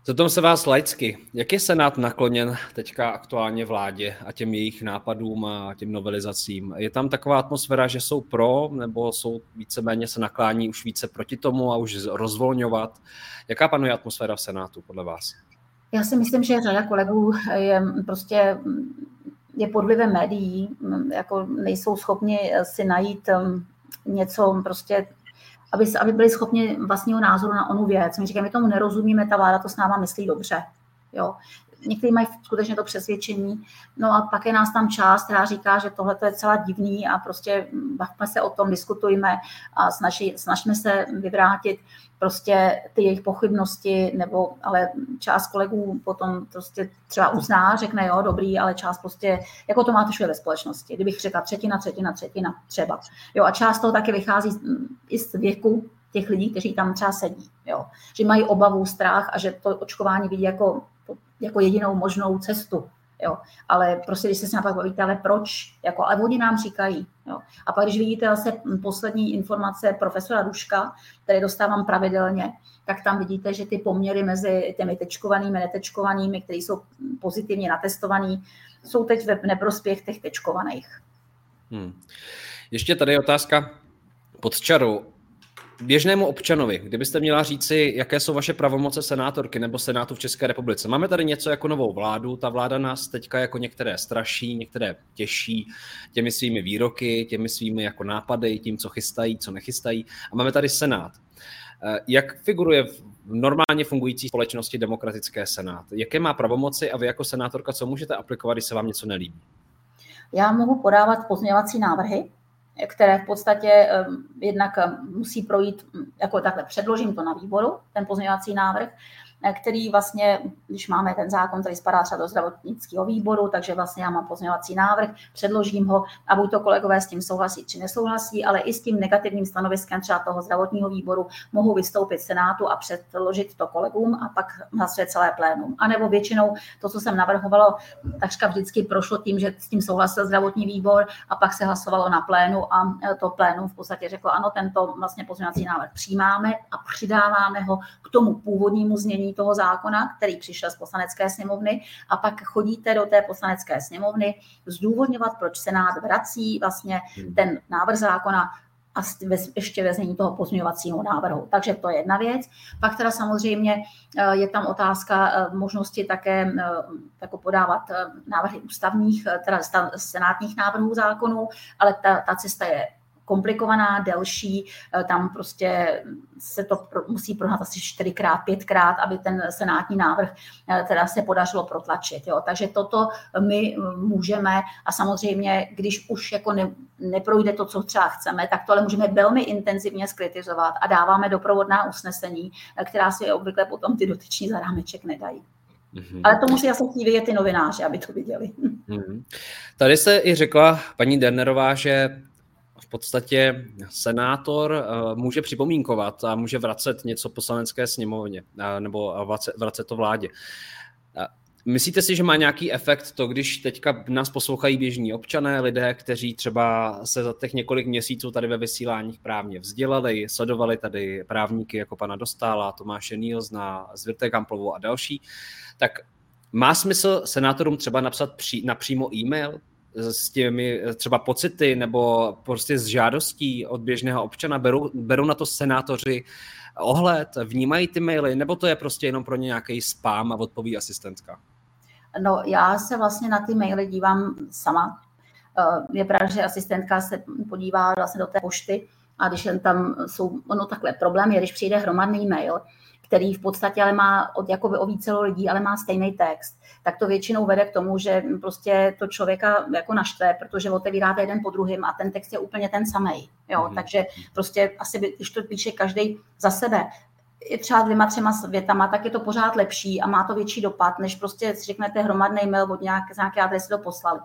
Zeptám se vás laicky, jak je Senát nakloněn teďka aktuálně vládě a těm jejich nápadům a těm novelizacím? Je tam taková atmosféra, že jsou pro, nebo jsou víceméně se naklání už více proti tomu a už rozvolňovat? Jaká panuje atmosféra v Senátu podle vás? Já si myslím, že řada kolegů je prostě je pod médií, jako nejsou schopni si najít um, něco prostě aby, aby byli schopni vlastního názoru na onu věc. My říkáme, my tomu nerozumíme, ta vláda to s náma myslí dobře. Jo. Někteří mají skutečně to přesvědčení, no a pak je nás tam část, která říká, že tohle je celá divný a prostě bavme se o tom, diskutujme a snaži, snažme se vyvrátit prostě ty jejich pochybnosti, nebo ale část kolegů potom prostě třeba uzná, řekne jo, dobrý, ale část prostě, jako to máte všude ve společnosti, kdybych řekla třetina, třetina, třetina, třeba. Jo, a část toho taky vychází i z věku těch lidí, kteří tam třeba sedí, jo. že mají obavu, strach a že to očkování vidí jako, jako jedinou možnou cestu. Jo. Ale prostě, když se s námi pak bavíte, ale proč? Jako, ale oni nám říkají. Jo. A pak, když vidíte zase poslední informace profesora Ruška, které dostávám pravidelně, tak tam vidíte, že ty poměry mezi těmi tečkovanými, netečkovanými, které jsou pozitivně natestovaný, jsou teď ve neprospěch těch tečkovaných. Hmm. Ještě tady otázka pod čarou běžnému občanovi, kdybyste měla říci, jaké jsou vaše pravomoce senátorky nebo senátu v České republice. Máme tady něco jako novou vládu, ta vláda nás teďka jako některé straší, některé těší těmi svými výroky, těmi svými jako nápady, tím, co chystají, co nechystají. A máme tady senát. Eh, jak figuruje v normálně fungující společnosti demokratické senát? Jaké má pravomoci a vy jako senátorka, co můžete aplikovat, když se vám něco nelíbí? Já mohu podávat pozměňovací návrhy, které v podstatě jednak musí projít, jako takhle předložím to na výboru, ten pozměňovací návrh, který vlastně, když máme ten zákon, který spadá třeba do zdravotnického výboru, takže vlastně já mám pozměňovací návrh, předložím ho a buď to kolegové s tím souhlasí či nesouhlasí, ale i s tím negativním stanoviskem třeba toho zdravotního výboru mohou vystoupit Senátu a předložit to kolegům a pak hlasuje celé plénum. A nebo většinou to, co jsem navrhovalo, takřka vždycky prošlo tím, že s tím souhlasil zdravotní výbor a pak se hlasovalo na plénu a to plénum v podstatě řeklo, ano, tento vlastně pozměňovací návrh přijímáme a přidáváme ho k tomu původnímu znění toho zákona, který přišel z poslanecké sněmovny a pak chodíte do té poslanecké sněmovny zdůvodňovat, proč Senát vrací vlastně hmm. ten návrh zákona a ještě ve znění toho pozměňovacího návrhu. Takže to je jedna věc. Pak teda samozřejmě eh, je tam otázka eh, možnosti také jako podávat návrhy ústavních, teda senátních návrhů zákonů, ale ta, ta cesta je komplikovaná, delší, eh, tam prostě se to musí prohnat asi čtyřikrát, pětkrát, aby ten senátní návrh eh, teda se podařilo protlačit. Jo. Takže toto my eh, můžeme a samozřejmě, když už jako ne, neprojde to, co třeba chceme, tak to ale můžeme velmi intenzivně skritizovat a dáváme doprovodná usnesení, která si obvykle potom ty dotyční zarámeček nedají. Mm-hmm. Ale to musí asi vidět ty novináři, aby to viděli. Mm-hmm. Tady se i řekla paní Dernerová, že v podstatě senátor eh, může připomínkovat a může vracet něco poslanecké sněmovně eh, nebo vracet to vládě. Eh, myslíte si, že má nějaký efekt to, když teďka nás poslouchají běžní občané, lidé, kteří třeba se za těch několik měsíců tady ve vysíláních právně vzdělali, sledovali tady právníky jako pana Dostála, Tomáše Nílzna, Zvirte Kamplovou a další, tak má smysl senátorům třeba napsat pří, napřímo e-mail, s těmi třeba pocity nebo prostě s žádostí od běžného občana? Berou, berou na to senátoři ohled, vnímají ty maily, nebo to je prostě jenom pro ně nějaký spam a odpoví asistentka? No, já se vlastně na ty maily dívám sama. Eh, je pravda, že asistentka se podívá vlastně do té pošty a když jen tam jsou, ono takhle, problém je, když přijde hromadný mail, který v podstatě ale má od jakoby o více lidí, ale má stejný text, tak to většinou vede k tomu, že prostě to člověka jako naštve, protože otevíráte jeden po druhém a ten text je úplně ten samý. Jo? Mm. Takže prostě asi, by, když to píše každý za sebe, je třeba dvěma, třema větama, tak je to pořád lepší a má to větší dopad, než prostě si řeknete hromadný mail od nějaké, z nějaké adresy to poslali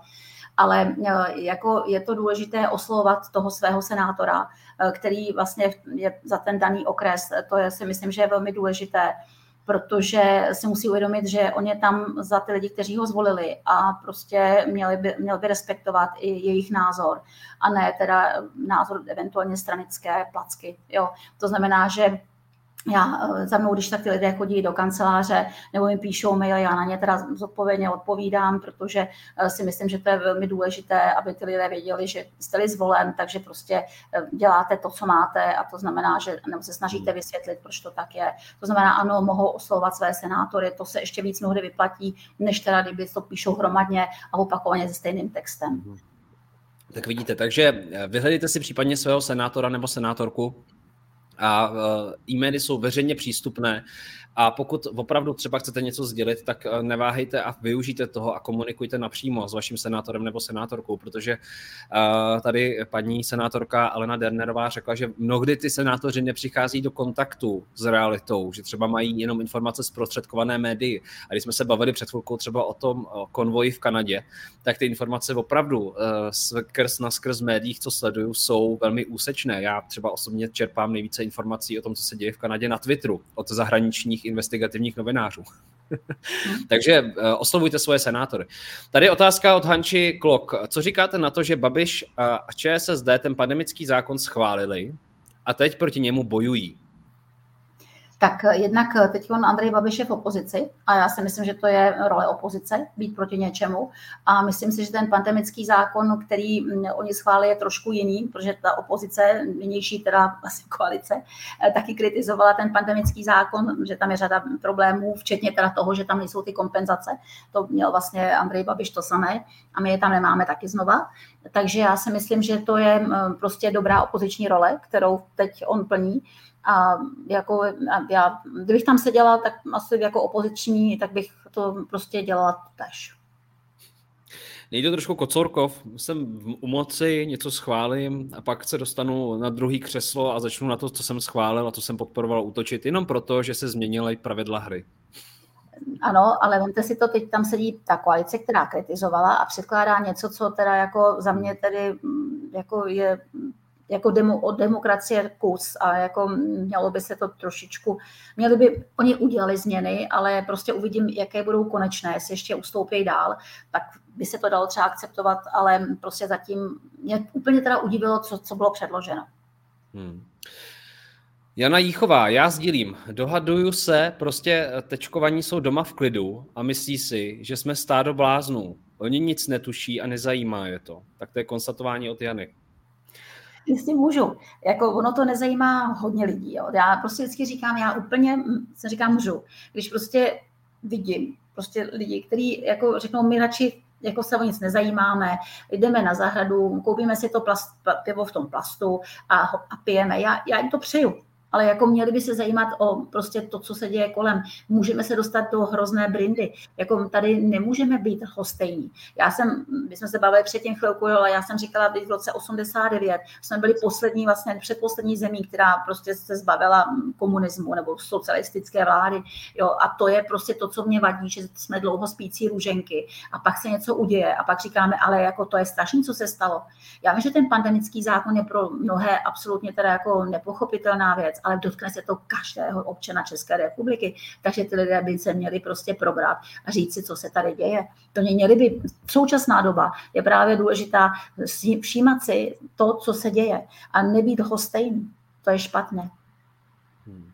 ale eh, jako je to důležité oslovovat toho svého senátora, eh, který vlastně je za ten daný okres. To je, si myslím, že je velmi důležité, protože si musí uvědomit, že on je tam za ty lidi, kteří ho zvolili a prostě měli by, měl by respektovat i jejich názor a ne teda názor eventuálně stranické placky. Jo. To znamená, že já eh, za mnou, když tak ty lidé chodí do kanceláře nebo mi píšou mail, já na ně teda zodpovědně odpovídám, protože eh, si myslím, že to je velmi důležité, aby ty lidé věděli, že jste zvolen, takže prostě eh, děláte to, co máte a to znamená, že nebo se snažíte vysvětlit, proč to tak je. To znamená, ano, mohou oslovovat své senátory, to se ještě víc mnohdy vyplatí, než teda, kdyby to píšou hromadně a opakovaně se stejným textem. Mhm. Tak vidíte, takže vyhledejte si případně svého senátora nebo senátorku, a e-maily jsou veřejně přístupné a pokud opravdu třeba chcete něco sdělit, tak e, neváhejte a využijte toho a komunikujte napřímo s vaším senátorem nebo senátorkou, protože e, tady paní senátorka Alena Dernerová řekla, že mnohdy ty senátoři nepřichází do kontaktu s realitou, že třeba mají jenom informace zprostředkované médii. A když jsme se bavili před chvilkou třeba o tom konvoji v Kanadě, tak ty informace opravdu skrz na skrz médiích, co sleduju, jsou velmi úsečné. Já třeba osobně čerpám nejvíce informací o tom, co se děje v Kanadě na Twitteru od zahraničních investigativních novinářů. Takže uh, oslovujte svoje senátory. Tady je otázka od Hanči Klok. Co říkáte na to, že Babiš a ČSSD ten pandemický zákon schválili a teď proti němu bojují? Tak jednak teď on Andrej Babiš je v opozici a já si myslím, že to je role opozice, být proti něčemu a myslím si, že ten pandemický zákon, který mm, oni schválili, je trošku jiný, protože ta opozice, nynější teda asi koalice, eh, taky kritizovala ten pandemický zákon, že tam je řada problémů, včetně teda toho, že tam nejsou ty kompenzace. To měl vlastně Andrej Babiš to samé a my je tam nemáme taky znova. Takže já si myslím, že to je mm, prostě dobrá opoziční role, kterou teď on plní. A jako já, kdybych tam seděla, tak asi jako opoziční, tak bych to prostě dělala tež. Nejde trošku kocorkov, jsem u moci, něco schválím a pak se dostanu na druhý křeslo a začnu na to, co jsem schválil a co jsem podporoval útočit, jenom proto, že se změnily pravidla hry. ano, ale vemte si to, teď tam sedí ta koalice, která kritizovala a předkládá něco, co teda jako za mě tedy mm, jako je jako demo, od demokracie kus a jako mělo by se to trošičku, měli by, oni udělali změny, ale prostě uvidím, jaké budou konečné, jestli ještě ustoupí dál, tak by se to dalo třeba akceptovat, ale prostě zatím mě úplně teda udivilo, co, co bylo předloženo. Hmm. Jana Jíchová, já sdílím. Dohaduju se, prostě tečkovaní jsou doma v klidu a myslí si, že jsme stádo bláznů. Oni nic netuší a nezajímá je to. Tak to je konstatování od Jany. Jestli můžu. Jako ono to nezajímá hodně lidí. Jo. Já prostě vždycky říkám, já úplně se říkám můžu. Když prostě vidím prostě lidi, kteří jako řeknou, my radši jako se o nic nezajímáme, jdeme na zahradu, koupíme si to plast, pivo v tom plastu a, a pijeme. Já, já jim to přeju ale jako měli by se zajímat o prostě to, co se děje kolem. Můžeme se dostat do hrozné brindy. Jako tady nemůžeme být hostejní. Já jsem, my jsme se bavili předtím chvilku, ale já jsem říkala, že v roce 89 jsme byli poslední, vlastně předposlední zemí, která prostě se zbavila komunismu nebo socialistické vlády. Jo, a to je prostě to, co mě vadí, že jsme dlouho spící růženky a pak se něco uděje a pak říkáme, ale jako to je strašné, co se stalo. Já vím, že ten pandemický zákon je pro mnohé absolutně teda jako nepochopitelná věc, ale dotkne se to každého občana České republiky. Takže ty lidé by se měli prostě probrat a říct si, co se tady děje. To měli by, současná doba je právě důležitá všímat si to, co se děje a nebýt hostejný. To je špatné. Hmm.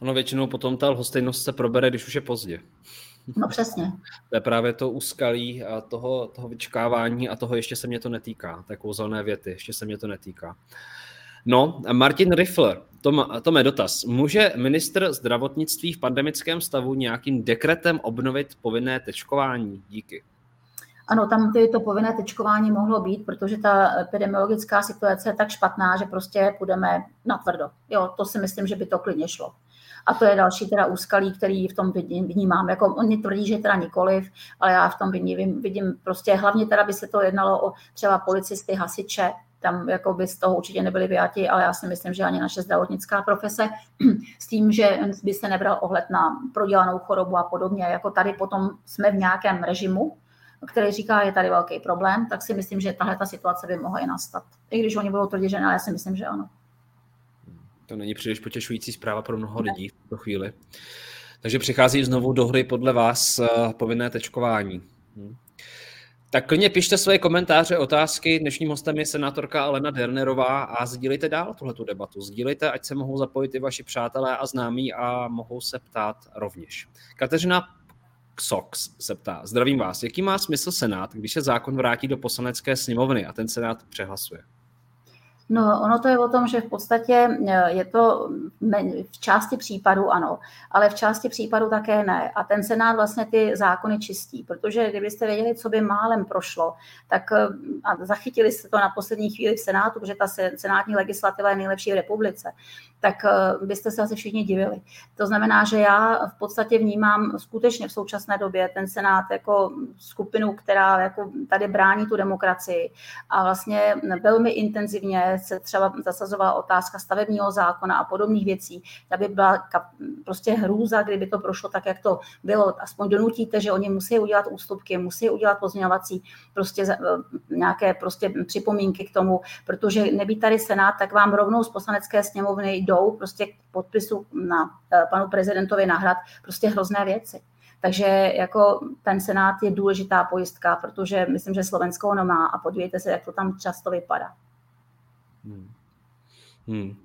Ono většinou potom ta lhostejnost se probere, když už je pozdě. No přesně. To je právě to úskalí toho, toho vyčkávání a toho ještě se mě to netýká, té kouzelné věty, ještě se mě to netýká. No, Martin Riffler, to je dotaz. Může minister zdravotnictví v pandemickém stavu nějakým dekretem obnovit povinné tečkování? Díky. Ano, tam ty to povinné tečkování mohlo být, protože ta epidemiologická situace je tak špatná, že prostě půjdeme na tvrdo. Jo, to si myslím, že by to klidně šlo. A to je další teda úskalí, který v tom vnímám. Jako oni tvrdí, že teda nikoliv, ale já v tom vidím, vidím prostě hlavně teda by se to jednalo o třeba policisty, hasiče, tam jako by z toho určitě nebyli vyjati, ale já si myslím, že ani naše zdravotnická profese s tím, že by se nebral ohled na prodělanou chorobu a podobně, jako tady potom jsme v nějakém režimu, který říká, je tady velký problém, tak si myslím, že tahle ta situace by mohla i nastat. I když oni budou tvrdit, že ne, ale já si myslím, že ano. To není příliš potěšující zpráva pro mnoho ne. lidí v tuto chvíli. Takže přichází znovu do hry podle vás eh, povinné tečkování. Tak klidně pište svoje komentáře, otázky. Dnešním hostem je senátorka Alena Dernerová a sdílejte dál tuhletu debatu. Sdílejte, ať se mohou zapojit i vaši přátelé a známí a mohou se ptát rovněž. Kateřina Xox se ptá, zdravím vás, jaký má smysl Senát, když se zákon vrátí do poslanecké sněmovny a ten Senát přehlasuje? No, ono to je o tom, že v podstatě e, je to v části případů ano, ale v části případů také ne. A ten Senát vlastně ty zákony čistí, protože kdybyste věděli, co by málem prošlo, tak e, a zachytili jste to na poslední chvíli v Senátu, protože ta senátní legislativa je nejlepší v republice, tak e, byste se asi všichni divili. To znamená, že já v podstatě vnímám skutečně v současné době ten Senát jako skupinu, která jako tady brání tu demokracii a vlastně velmi intenzivně se třeba zasazovala otázka stavebního zákona a podobných věcí, ta by byla prostě hrůza, kdyby to prošlo tak, jak to bylo. Aspoň donutíte, že oni musí udělat ústupky, musí udělat pozměňovací prostě eh, nějaké prostě připomínky k tomu, protože nebýt tady Senát, tak vám rovnou z poslanecké sněmovny jdou prostě k podpisu na eh, panu prezidentovi nahrad prostě hrozné věci. Takže jako ten Senát je důležitá pojistka, protože myslím, že Slovensko ho nemá a podívejte se, jak to tam často vypadá. Hmm. Hmm.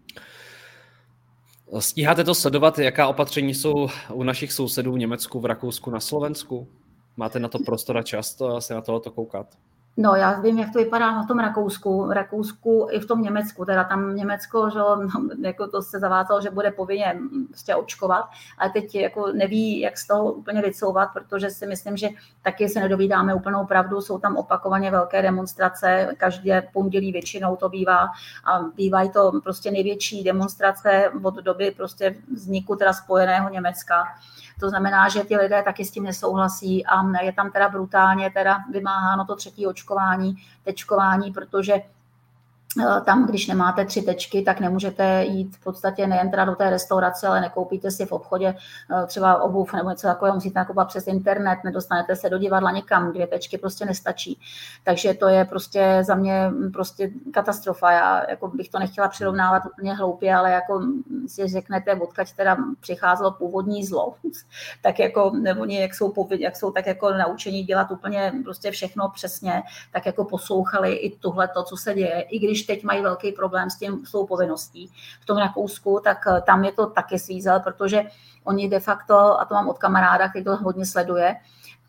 Stíháte to sledovat, jaká opatření jsou u našich sousedů v Německu, v Rakousku, na Slovensku? Máte na to prostor a čas se na tohle koukat? No, já vím, jak to vypadá na tom Rakousku, Rakousku i v tom Německu. Teda tam Německo, že no, jako to se zavázalo, že bude povinně prostě očkovat, ale teď jako neví, jak z toho úplně vycouvat, protože si myslím, že taky se nedovídáme úplnou pravdu. Jsou tam opakovaně velké demonstrace, každé pondělí většinou to bývá a bývají to prostě největší demonstrace od doby prostě vzniku teda spojeného Německa. To znamená, že ti lidé taky s tím nesouhlasí a je tam teda brutálně teda vymáháno to třetí očkování, tečkování, protože tam, když nemáte tři tečky, tak nemůžete jít v podstatě nejen teda do té restaurace, ale nekoupíte si v obchodě eh, třeba obuv nebo něco takového, musíte nakupovat přes internet, nedostanete se do divadla někam, dvě tečky prostě nestačí. Takže to je prostě za mě prostě katastrofa. Já jako bych to nechtěla přirovnávat úplně hloupě, ale jako si řeknete, odkaď teda přicházelo původní zlo, tak jako oni, jak jsou, jak jsou tak jako naučení dělat úplně prostě všechno přesně, tak jako poslouchali i tuhle to, co se děje, i když teď mají velký problém s, tím, s tou povinností v tom Rakousku, tak eh, tam je to taky svízel, protože oni de facto, a to mám od kamaráda, který to hodně sleduje,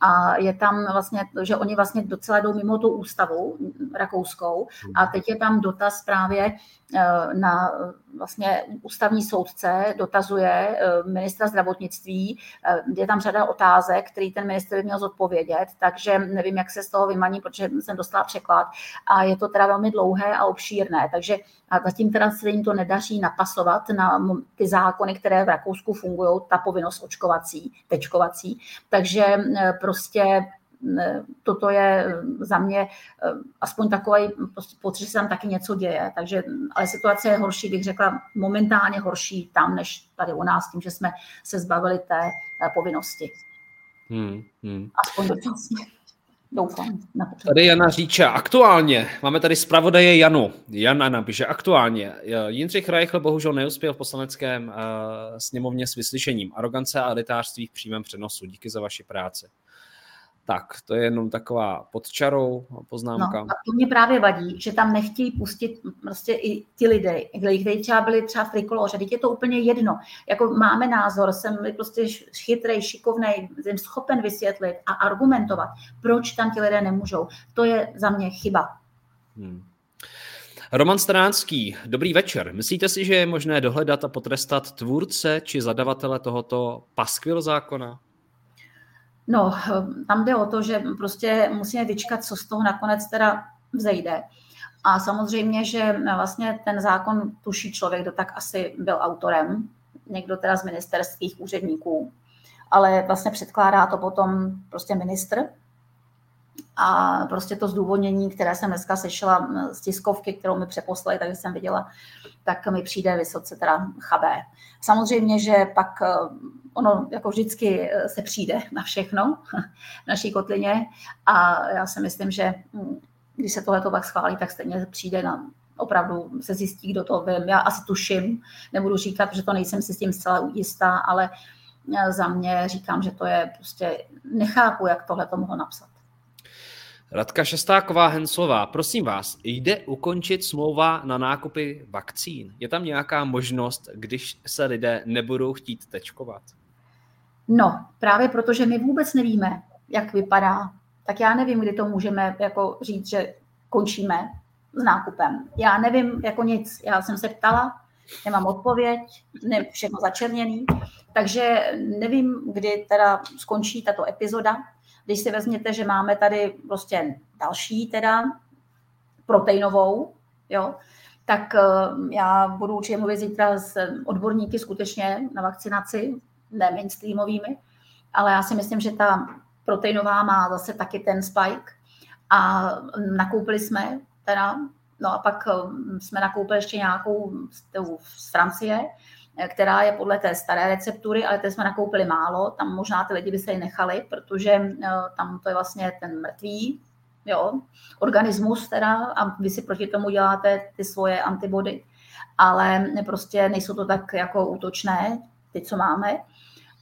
a je tam vlastně, že oni vlastně docela jdou mimo tu ústavu rakouskou. A teď je tam dotaz právě eh, na vlastně ústavní soudce, dotazuje eh, ministra zdravotnictví, eh, je tam řada otázek, který ten minister by měl zodpovědět, takže nevím, jak se z toho vymaní, protože jsem dostala překlad. A je to teda velmi dlouhé a obšírné, takže a zatím teda se jim to nedaří napasovat na ty zákony, které v Rakousku fungují, ta povinnost očkovací, tečkovací, takže prostě toto je za mě aspoň takový prostě pocit, že se tam taky něco děje. Takže, ale situace je horší, bych řekla, momentálně horší tam, než tady u nás, tím, že jsme se zbavili té povinnosti. Hmm, hmm. Aspoň dočasně. Doufám. Tady Jana říče, aktuálně, máme tady zpravodaje Janu. Jana napíše, aktuálně. Jindřich Reichl bohužel neuspěl v poslaneckém uh, sněmovně s vyslyšením. Arogance a elitářství v přímém přenosu. Díky za vaši práci. Tak, to je jenom taková pod čarou poznámka. No, a to mě právě vadí, že tam nechtějí pustit prostě i ti lidé, kteří třeba byli třeba v trikoloře. Teď je to úplně jedno. Jako máme názor, jsem prostě chytrý, šikovný, jsem schopen vysvětlit a argumentovat, proč tam ti lidé nemůžou. To je za mě chyba. Hmm. Roman Stránský, dobrý večer. Myslíte si, že je možné dohledat a potrestat tvůrce či zadavatele tohoto paskvil zákona? No, tam jde o to, že prostě musíme vyčkat, co z toho nakonec teda vzejde. A samozřejmě, že vlastně ten zákon tuší člověk, kdo tak asi byl autorem, někdo teda z ministerských úředníků, ale vlastně předkládá to potom prostě ministr. A prostě to zdůvodnění, které jsem dneska slyšela z tiskovky, kterou mi přeposlali, takže jsem viděla, tak mi přijde vysoce teda chabé. Samozřejmě, že pak ono jako vždycky eh, se přijde na všechno v naší kotlině a já si myslím, že hm, když se tohle pak schválí, tak stejně přijde na opravdu se zjistí, kdo to vím. Já asi tuším, nebudu říkat, že to nejsem si s tím zcela jistá, ale eh, za mě říkám, že to je prostě, nechápu, jak tohle to mohlo napsat. Radka Šestáková Henslová, prosím vás, jde ukončit smlouva na nákupy vakcín? Je tam nějaká možnost, když se lidé nebudou chtít tečkovat? No, právě protože my vůbec nevíme, jak vypadá, tak já nevím, kdy to můžeme jako říct, že končíme s nákupem. Já nevím jako nic. Já jsem se ptala, nemám odpověď, ne, všechno začerněný, takže nevím, kdy teda skončí tato epizoda. Když si vezměte, že máme tady prostě další teda proteinovou, jo, tak eh, já budu určitě mluvit zítra s odborníky skutečně na vakcinaci, ne mainstreamovými, ale já si myslím, že ta proteinová má zase taky ten spike a nakoupili jsme teda, no a pak um, jsme nakoupili ještě nějakou z Francie, která je podle té staré receptury, ale té jsme nakoupili málo, tam možná ty lidi by se ji nechali, protože uh, tam to je vlastně ten mrtvý jo, organismus teda a vy si proti tomu děláte ty svoje antibody, ale prostě nejsou to tak jako útočné, ty, co máme.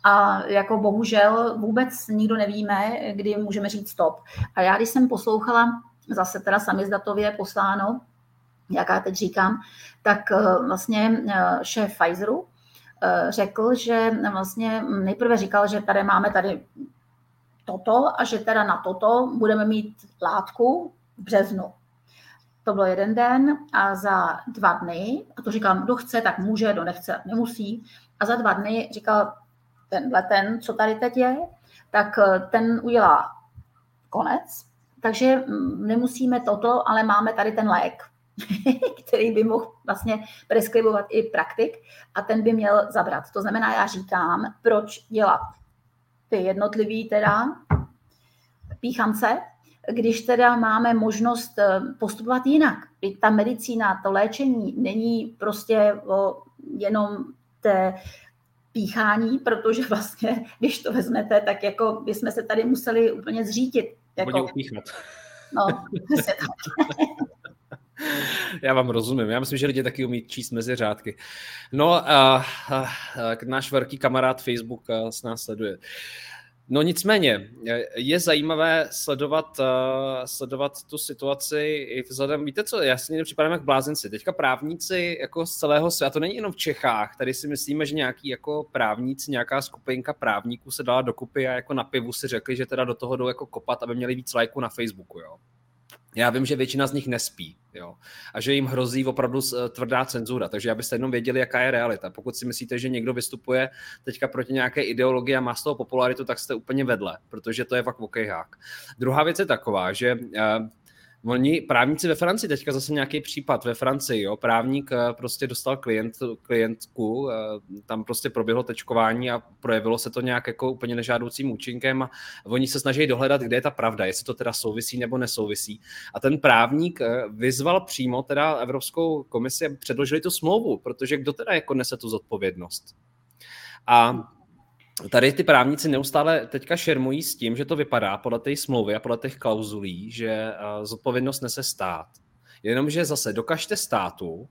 A jako bohužel vůbec nikdo nevíme, kdy můžeme říct stop. A já, když jsem poslouchala zase teda samizdatově posláno, jak já teď říkám, tak eh, vlastně eh, šéf Pfizeru eh, řekl, že vlastně nejprve říkal, že tady máme tady toto a že teda na toto budeme mít látku v březnu. To byl jeden den a za dva dny, a to říkám, kdo chce, tak může, kdo nechce, nemusí. A za dva dny říkal, tenhle ten, co tady teď je, tak ten udělá konec. Takže mm, nemusíme toto, ale máme tady ten lék, který by mohl vlastně preskribovat i praktik a ten by měl zabrat. To znamená, já říkám, proč dělat ty jednotlivý teda píchance, když teda máme možnost eh, postupovat jinak. Ta medicína, to léčení není prostě o jenom té píchání, protože vlastně, když to vezmete, tak jako bychom se tady museli úplně zřítit. Jako, no, tak. Já vám rozumím. Já myslím, že lidi taky umí číst mezi řádky. No a, a, a náš velký kamarád Facebook s nás sleduje. No nicméně, je zajímavé sledovat, uh, sledovat tu situaci i vzhledem, víte co, já si připadám jak blázenci. Teďka právníci jako z celého světa, to není jenom v Čechách, tady si myslíme, že nějaký jako právníci, nějaká skupinka právníků se dala dokupy a jako na pivu si řekli, že teda do toho jdou jako kopat, aby měli víc lajků na Facebooku, jo já vím, že většina z nich nespí jo? a že jim hrozí opravdu eh, tvrdá cenzura, takže abyste jenom věděli, jaká je realita. Pokud si myslíte, že někdo vystupuje teďka proti nějaké ideologii a má z toho popularitu, tak jste úplně vedle, protože to je fakt okejhák. Druhá věc je taková, že uh, Oni právníci ve Francii, teďka zase nějaký případ ve Francii, jo, právník eh, prostě dostal klient, klientku, eh, tam prostě proběhlo tečkování a projevilo se to nějak jako úplně nežádoucím účinkem a oni se snaží dohledat, kde je ta pravda, jestli to teda souvisí nebo nesouvisí. A ten právník eh, vyzval přímo teda Evropskou komisi, aby předložili tu smlouvu, protože kdo teda jako nese tu zodpovědnost. A tady ty právníci neustále teďka šermují s tím, že to vypadá podle té smlouvy a podle těch klauzulí, že eh, zodpovědnost nese stát. Jenomže zase dokažte státu,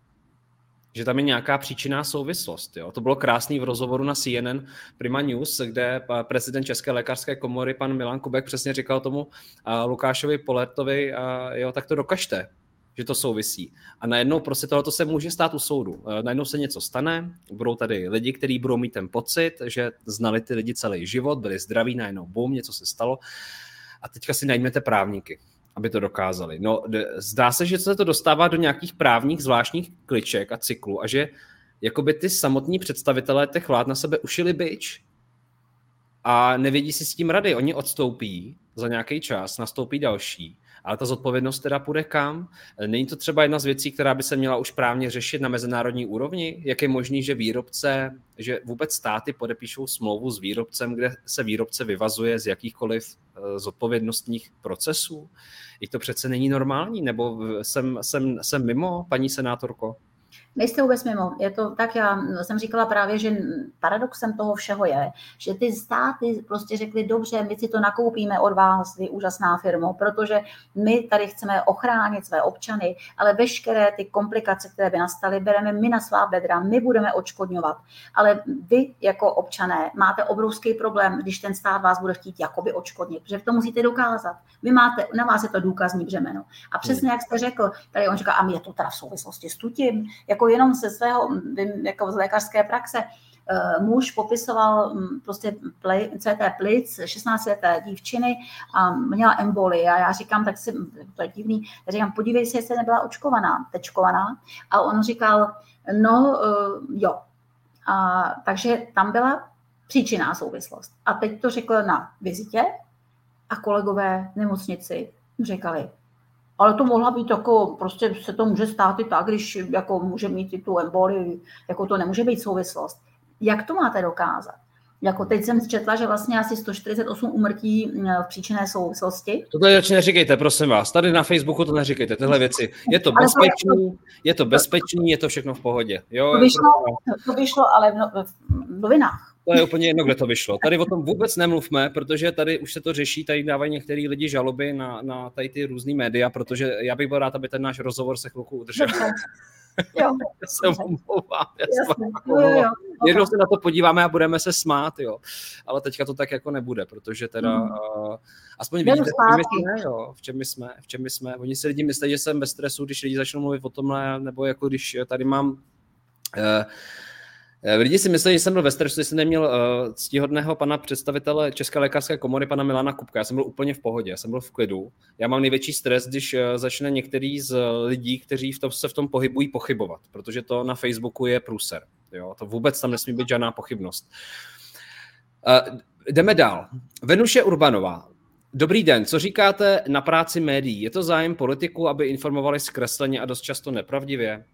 že tam je nějaká příčinná souvislost. Jo? To bylo krásný v rozhovoru na CNN Prima News, kde eh, prezident České lékařské komory, pan Milan Kubek, přesně říkal tomu eh, Lukášovi Polertovi, jo, tak to dokažte že to souvisí. A najednou prostě tohle se může stát u soudu. Eh, najednou se něco stane, budou tady lidi, kteří budou mít ten pocit, že znali ty lidi celý život, byli zdraví, najednou bum, něco se stalo. A teďka si najmete právníky, aby to dokázali. No, zdá se, že se to dostává do nějakých právních zvláštních kliček a cyklů a že jakoby ty samotní představitelé těch vlád na sebe ušili byč a nevědí si s tím rady. Oni odstoupí za nějaký čas, nastoupí další ale ta zodpovědnost teda půjde kam? Není to třeba jedna z věcí, která by se měla už právně řešit na mezinárodní úrovni? Jak je možný, že výrobce, že vůbec státy podepíšou smlouvu s výrobcem, kde se výrobce vyvazuje z jakýchkoliv eh, zodpovědnostních procesů? I to přece není normální, nebo jsem, jsem, jsem mimo, paní senátorko? Nejste vůbec mimo. Je to tak, já jsem říkala právě, že paradoxem toho všeho je, že ty státy prostě řekly, dobře, my si to nakoupíme od vás, vy úžasná firmo, protože my tady chceme ochránit své občany, ale veškeré ty komplikace, které by nastaly, bereme my na svá bedra, my budeme odškodňovat. Ale vy jako občané máte obrovský problém, když ten stát vás bude chtít jakoby odškodnit, protože to musíte dokázat. Vy máte, na vás je to důkazní břemeno. A přesně jak jste řekl, tady on říká, a mě to teda v souvislosti s tutím, jako jenom ze svého, vím, jako z lékařské praxe, eh, muž popisoval mm, prostě CT plic 16 leté dívčiny a měla emboli a já říkám, tak si, to je divný, já říkám, podívej se, jestli nebyla očkovaná, tečkovaná a on říkal, no eh, jo. A, takže tam byla příčinná souvislost. A teď to řekl na vizitě a kolegové v nemocnici říkali, ale to mohla být jako, prostě se to může stát i tak, když jako může mít i tu emboli, jako to nemůže být souvislost. Jak to máte dokázat? Jako teď jsem četla, že vlastně asi 148 umrtí v příčinné souvislosti. To tady neříkejte, prosím vás. Tady na Facebooku to neříkejte, tyhle věci. Je to bezpečný, je to bezpečný, je to všechno v pohodě. Jo, to, vyšlo, to vyšlo ale v, no, v novinách. To je úplně jedno, kde to vyšlo. Tady o tom vůbec nemluvme, protože tady už se to řeší, tady dávají některý lidi žaloby na, na tady ty různé média, protože já bych byl rád, aby ten náš rozhovor se chvilku udržel. Jo. já se omlouvám. Jednou se na to podíváme a budeme se smát, jo. Ale teďka to tak jako nebude, protože teda hmm. uh, aspoň vidíte, v čem jsme, jo, v čem my jsme, v čem my jsme. Oni si lidi myslí, že jsem ve stresu, když lidi začnou mluvit o tomhle, nebo jako když tady mám uh, lidi si myslí, že jsem byl ve stresu, že jsem neměl uh, ctihodného pana představitele České lékařské komory, pana Milana Kupka. Já jsem byl úplně v pohodě, já jsem byl v klidu. Já mám největší stres, když uh, začne některý z lidí, kteří v tom, se v tom pohybují, pochybovat, protože to na Facebooku je průser. Jo? To vůbec tam nesmí být žádná pochybnost. Uh, jdeme dál. Venuše Urbanová. Dobrý den, co říkáte na práci médií? Je to zájem politiku, aby informovali zkresleně a dost často nepravdivě?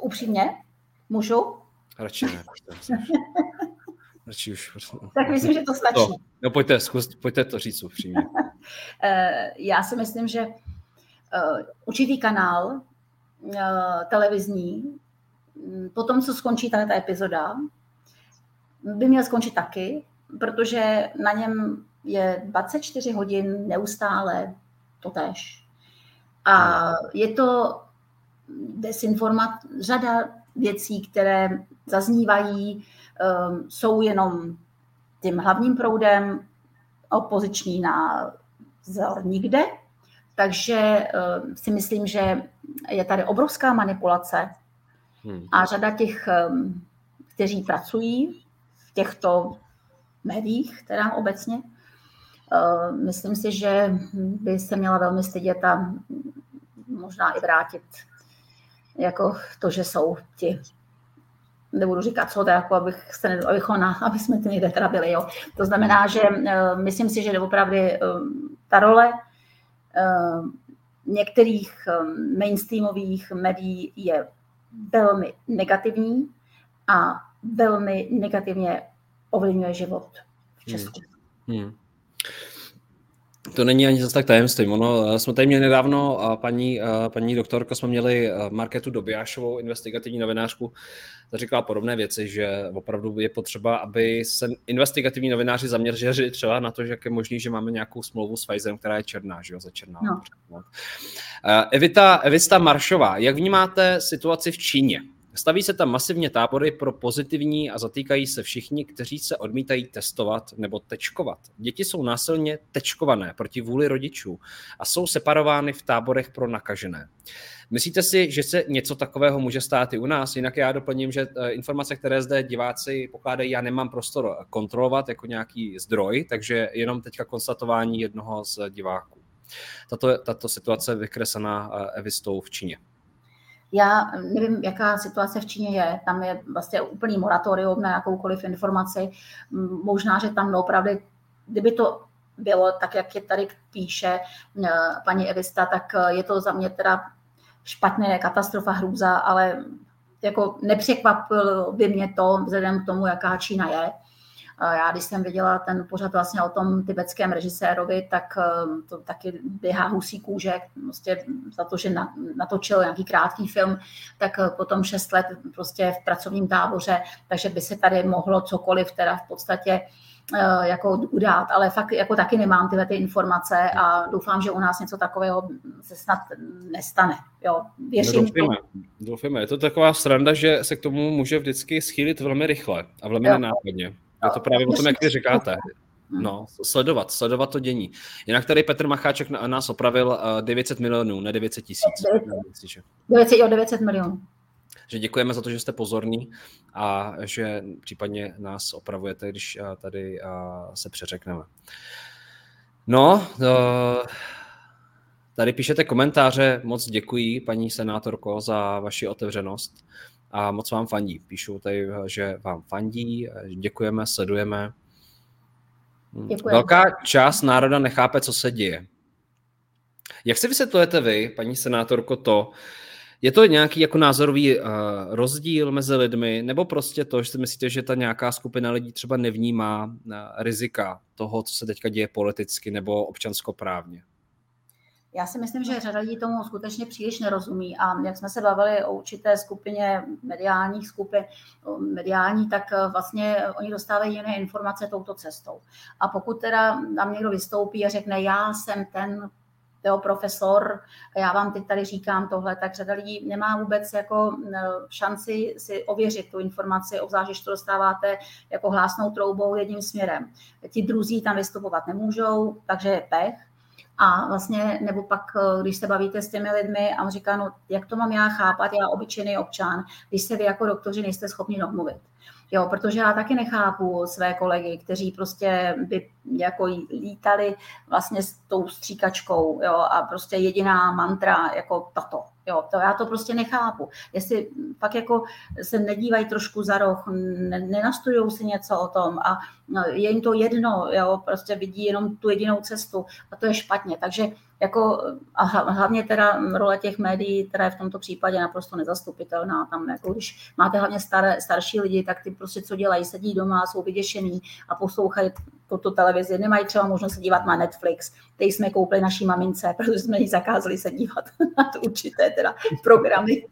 Upřímně? Můžu? Radši ne. Radši už. Tak myslím, že to stačí. To, no pojďte, zkus, pojďte to říct upřímně. Eh, já si myslím, že eh, určitý kanál eh, televizní, mm, po tom, co skončí tato epizoda, by měl skončit taky, protože na něm je 24 hodin neustále to tež. A je to desinformat, řada věcí, které zaznívají, um, jsou jenom tím hlavním proudem, opoziční na vzor nikde. Takže um, si myslím, že je tady obrovská manipulace hmm. a řada těch, um, kteří pracují v těchto médiích, teda obecně, myslím si, že by se měla velmi stydět a možná i vrátit jako to, že jsou ti nebudu říkat co, to jako abych se, abychom na, aby jsme ty někde teda byli. Jo. To znamená, že uh, myslím si, že opravdu uh, ta role uh, některých um, mainstreamových médií je velmi negativní a velmi negativně ovlivňuje život v Česku. Hmm. Hmm. To není ani zase tak tajemstvím. Ono, eh, jsme tady měli nedávno, a paní, a eh, paní doktorko, jsme měli eh, Marketu Dobijášovou, investigativní novinářku, ta říkala podobné věci, že opravdu je potřeba, aby se investigativní novináři zaměřili třeba na to, že jak je možný, že máme nějakou smlouvu s Pfizerem, která je černá, že jo, za černá. No. Evita, Evista Maršová, jak vnímáte situaci v Číně? Staví se tam masivně tábory pro pozitivní a zatýkají se všichni, kteří se odmítají testovat nebo tečkovat. Děti jsou násilně tečkované proti vůli rodičů a jsou separovány v táborech pro nakažené. Myslíte si, že se něco takového může stát i u nás? Jinak já doplním, že eh, informace, které zde diváci pokládají, já nemám prostor kontrolovat jako nějaký zdroj, takže jenom teďka konstatování jednoho z diváků. Tato, tato situace vykreslená eh, Evistou v Číně. Já nevím, jaká situace v Číně je. Tam je vlastně úplný moratorium na jakoukoliv informaci. Možná, že tam opravdu, kdyby to bylo tak, jak je tady píše paní Evista, tak eh, je to za mě teda špatné, katastrofa, hrůza, ale jako nepřekvapilo by mě to vzhledem k tomu, jaká Čína je. Já, když jsem viděla ten pořad vlastně o tom tibetském režisérovi, tak ehm, to taky běhá husí kůže, prostě za to, že natočil nějaký krátký film, tak eh, potom šest let prostě v pracovním táboře, takže by se tady mohlo cokoliv teda v podstatě eh, jako udát, ale fakt jako taky nemám tyhle ty informace a doufám, že u nás něco takového se snad nestane. Jo, věřím. No, doufíme, doufíme. Je to taková sranda, že se k tomu může vždycky schýlit velmi rychle a velmi nenápadně. Je to právě o tom, jak vy říkáte. No, sledovat, sledovat to dění. Jinak tady Petr Macháček na, nás opravil 900 milionů, ne 900 tisíc. 900, jo, 900 milionů. Že děkujeme za to, že jste pozorní a že případně nás opravujete, když tady se přeřekneme. No, tady píšete komentáře, moc děkuji, paní senátorko, za vaši otevřenost a moc vám fandí. Píšu tady, že vám fandí, děkujeme, sledujeme. Děkujeme. Velká část národa nechápe, co se děje. Jak si vysvětlujete vy, paní senátorko, to, je to nějaký jako názorový uh, rozdíl mezi lidmi, nebo prostě to, že si myslíte, že ta nějaká skupina lidí třeba nevnímá uh, rizika toho, co se teďka děje politicky nebo občanskoprávně? Já si myslím, že řada lidí tomu skutečně příliš nerozumí a jak jsme se bavili o určité skupině mediálních skupin, mediální, tak eh, vlastně oni dostávají jiné informace touto cestou. A pokud teda tam někdo vystoupí a řekne, já jsem ten jo, profesor, já vám teď tady říkám tohle, tak řada lidí nemá vůbec jako eh, šanci si ověřit tu informaci, obzvlášť, když to dostáváte jako hlásnou troubou jedním směrem. Ti druzí tam vystupovat nemůžou, takže je pech. A vlastně, nebo pak, eh, když se bavíte s těmi lidmi a on říká, no jak to mám já chápat, já obyčejný občan, když se vy jako doktoři nejste schopni domluvit. Jo, protože já taky nechápu své kolegy, kteří prostě by jako lítali vlastně s tou stříkačkou, jo, a prostě jediná mantra jako tato, Jo, to já to prostě nechápu. Jestli pak jako se nedívají trošku za roh, nenastudují si něco o tom a no, je jim to jedno, jo, prostě vidí jenom tu jedinou cestu a to je špatně. Takže jako, a hlavně teda role těch médií, která je v tomto případě naprosto nezastupitelná. Tam, jako když máte hlavně staré, starší lidi, tak ty prostě co dělají, sedí doma, jsou vyděšený a poslouchají tuto televizi, nemají třeba možnost se dívat na Netflix, který jsme koupili naší mamince, protože jsme jí zakázali se dívat na určité teda programy.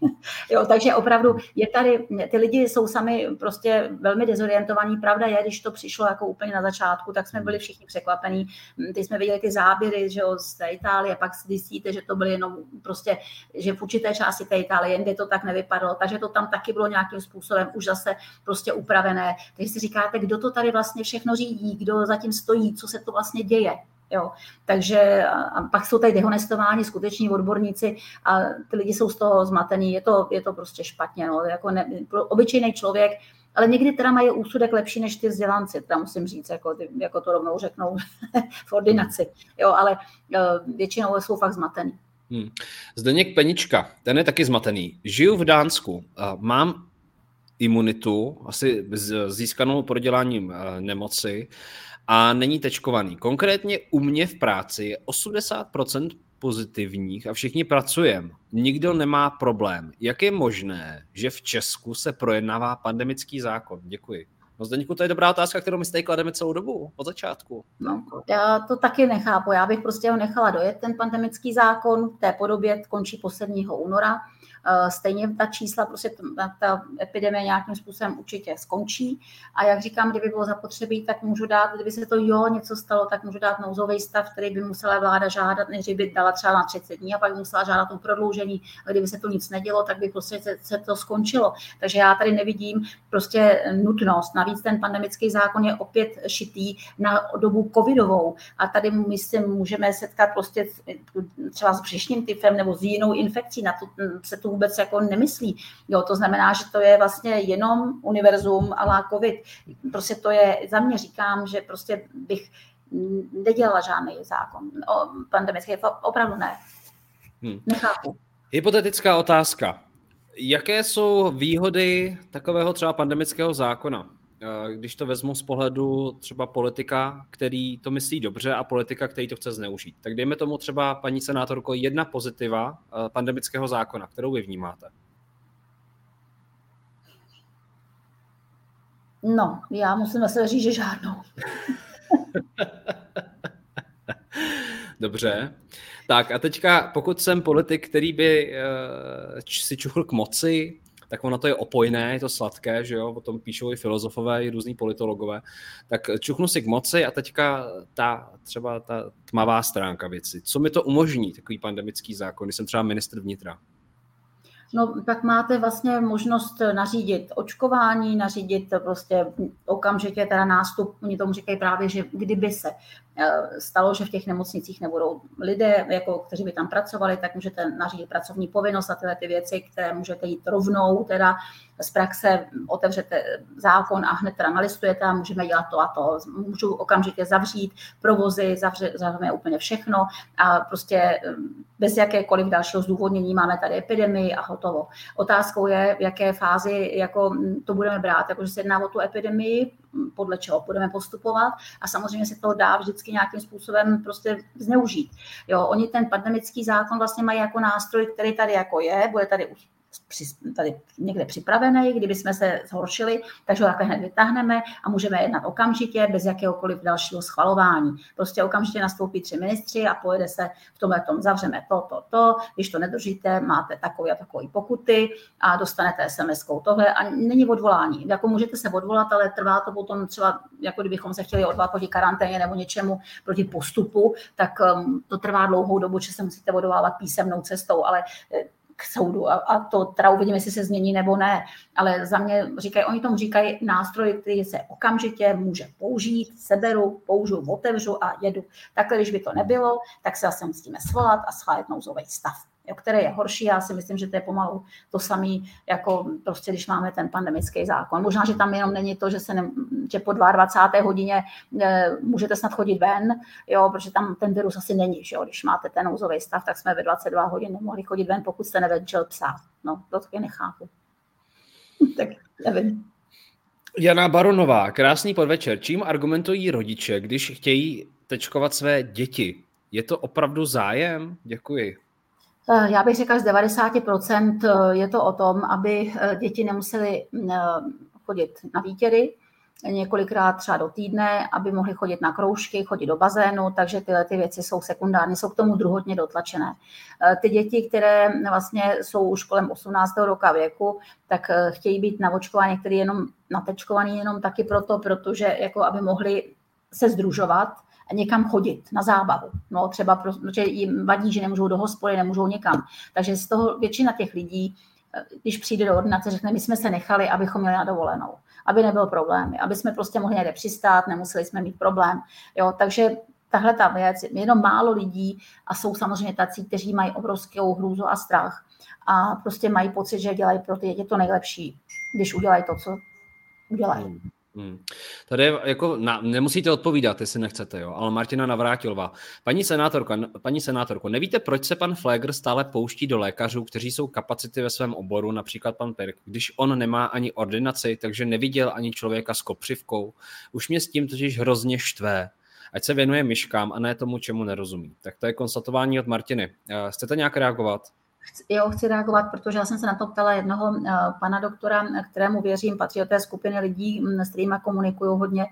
jo, takže opravdu je tady, ty lidi jsou sami prostě velmi dezorientovaní. Pravda je, když to přišlo jako úplně na začátku, tak jsme byli všichni překvapení. Teď jsme viděli ty záběry že jo, z té Itálie, pak si zjistíte, že to byly jenom prostě, že v určité části té Itálie, jinde to tak nevypadalo, takže to tam taky bylo nějakým způsobem už zase prostě upravené. Takže si říkáte, kdo to tady vlastně všechno řídí, kdo zatím stojí, co se to vlastně děje. Jo. Takže a pak jsou tady dehonestováni skuteční odborníci a ty lidi jsou z toho zmatení. Je to, je to prostě špatně. No. Jako ne, obyčejný člověk, ale někdy teda mají úsudek lepší než ty vzdělanci, tam musím říct, jako, ty, jako to rovnou řeknou v ordinaci. Jo, ale uh, většinou jsou fakt zmatený. Hmm. Zdeněk Penička, ten je taky zmatený. Žiju v Dánsku, mám imunitu, asi získanou proděláním uh, nemoci, a není tečkovaný. Konkrétně u mě v práci je 80% pozitivních a všichni pracujeme. Nikdo nemá problém. Jak je možné, že v Česku se projednává pandemický zákon? Děkuji. No Zdeňku, to je dobrá otázka, kterou my tady klademe celou dobu, od začátku. No, já to taky nechápu. Já bych prostě ho nechala dojet, ten pandemický zákon. V té podobě končí posledního února. Eh, stejně ta čísla, prostě ta, ta epidemie nějakým způsobem určitě skončí. A jak říkám, kdyby bylo zapotřebí, tak můžu dát, kdyby se to jo něco stalo, tak můžu dát nouzový stav, který by musela vláda žádat, než by dala třeba na 30 dní a pak musela žádat o prodloužení. Kdyby se to nic nedělo, tak by prostě se, se to skončilo. Takže já tady nevidím prostě nutnost. Navíc ten pandemický zákon je opět šitý na dobu covidovou. A tady my si můžeme setkat prostě třeba s břišním tyfem nebo s jinou infekcí. Na to se tu vůbec jako nemyslí. Jo, to znamená, že to je vlastně jenom univerzum a COVID. Prostě to je, za mě říkám, že prostě bych nedělala žádný zákon o pandemický, opravdu ne. Hmm. Nechápu. Hypotetická otázka. Jaké jsou výhody takového třeba pandemického zákona? Eh, když to vezmu z pohledu třeba politika, který to myslí dobře a politika, který to chce zneužít. Tak dejme tomu třeba, paní senátorko, jedna pozitiva eh, pandemického zákona, kterou vy vnímáte. No, já musím zase říct, že žádnou. Dobře. Tak a teďka, pokud jsem politik, který by uh, si čuchl k moci, tak ono to je opojné, je to sladké, že jo, o tom píšou i filozofové, i různí politologové. Tak čuchnu si k moci a teďka ta třeba ta tmavá stránka věci. Co mi to umožní, takový pandemický zákon, když jsem třeba ministr vnitra? No, tak máte vlastně možnost nařídit očkování, nařídit prostě okamžitě teda nástup, oni tomu říkají právě, že kdyby se stalo, že v těch nemocnicích nebudou lidé, jako, kteří by tam pracovali, tak můžete nařídit pracovní povinnost a tyhle ty věci, které můžete jít rovnou, teda z praxe otevřete zákon a hned teda nalistujete a můžeme dělat to a to. Můžu okamžitě zavřít provozy, zavře, zavřeme úplně všechno a prostě eh, bez jakékoliv dalšího zdůvodnění máme tady epidemii a hotovo. Otázkou je, v jaké fázi jako hm, to budeme brát, jakože se jedná o tu epidemii, podle čeho budeme postupovat a samozřejmě se to dá vždycky nějakým způsobem prostě zneužít. Jo, oni ten pandemický zákon vlastně mají jako nástroj, který tady jako je, bude tady tady někde připravený, kdyby jsme se zhoršili, takže ho takhle hned vytáhneme a můžeme jednat okamžitě, bez jakéhokoliv dalšího schvalování. Prostě okamžitě nastoupí tři ministři a pojede se v tomhle tom, zavřeme to, to, to, když to nedržíte, máte takové a takové pokuty a dostanete SMS-kou tohle a není odvolání. Jako můžete se odvolat, ale trvá to potom třeba, jako kdybychom se chtěli odvolat proti karanténě nebo něčemu, proti postupu, tak um, to trvá dlouhou dobu, že se musíte odvolávat písemnou cestou, ale eh, k soudu a, a to teda uvidíme, jestli se změní nebo ne. Ale za mě říkají, oni tomu říkají nástroj, který se okamžitě může použít, seberu, použiju, otevřu a jedu. Takhle, když by to nebylo, tak se zase musíme svolat a schválit nouzový stav. Které je horší. Já si myslím, že to je pomalu to samé, jako prostě, když máme ten pandemický zákon. Možná, že tam jenom není to, že, se ne, že po 22. hodině e, můžete snad chodit ven, jo, protože tam ten virus asi není. Že jo? Když máte ten nouzový stav, tak jsme ve 22 hodin nemohli chodit ven, pokud jste nevenčil psa. No, to taky nechápu. tak nevím. Jana Baronová, krásný podvečer. Čím argumentují rodiče, když chtějí tečkovat své děti? Je to opravdu zájem? Děkuji. Eh, já bych řekla, z 90% eh, je to o tom, aby eh, děti nemusely chodit na výtěry, několikrát třeba do týdne, aby mohli chodit na kroužky, chodit do bazénu, takže tyhle ty věci jsou sekundární, jsou k tomu druhotně dotlačené. Ty děti, které vlastně jsou už kolem 18. roka věku, tak chtějí být navočkovány, některý jenom natečkovaný jenom taky proto, protože jako aby mohli se združovat, někam chodit na zábavu. No, třeba protože jim vadí, že nemůžou do hospody, nemůžou někam. Takže z toho většina těch lidí, eh, když přijde do ordinace, řekne, my jsme se nechali, abychom měli na dovolenou, aby nebyl problém, aby jsme prostě mohli někde přistát, nemuseli jsme mít problém. Jo, takže tahle ta věc, jenom málo lidí a jsou samozřejmě tací, kteří mají obrovskou hrůzu a strach a prostě mají pocit, že dělají pro ty děti to nejlepší, když udělají to, co udělají. Hmm. Tady jako, na, nemusíte odpovídat, jestli nechcete, jo, ale Martina Navrátilová. Paní senátorko, paní senátorko, nevíte, proč se pan Flegr stále pouští do lékařů, kteří jsou kapacity ve svém oboru, například pan Pirk, když on nemá ani ordinaci, takže neviděl ani člověka s kopřivkou. Už mě s tím totiž hrozně štvé. Ať se věnuje myškám a ne tomu, čemu nerozumí. Tak to je konstatování od Martiny. Eh, chcete nějak reagovat? Jo, chci reagovat, protože já jsem se na to ptala jednoho uh, pana doktora, kterému věřím, patří do té skupiny lidí, mm, s kterými komunikuju hodně,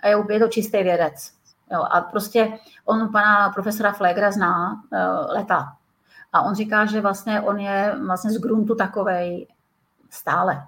a je, je to čistý vědec. Jo, a prostě on pana profesora Flegra zná uh, leta. A on říká, že vlastně on je vlastně z gruntu takovej stále.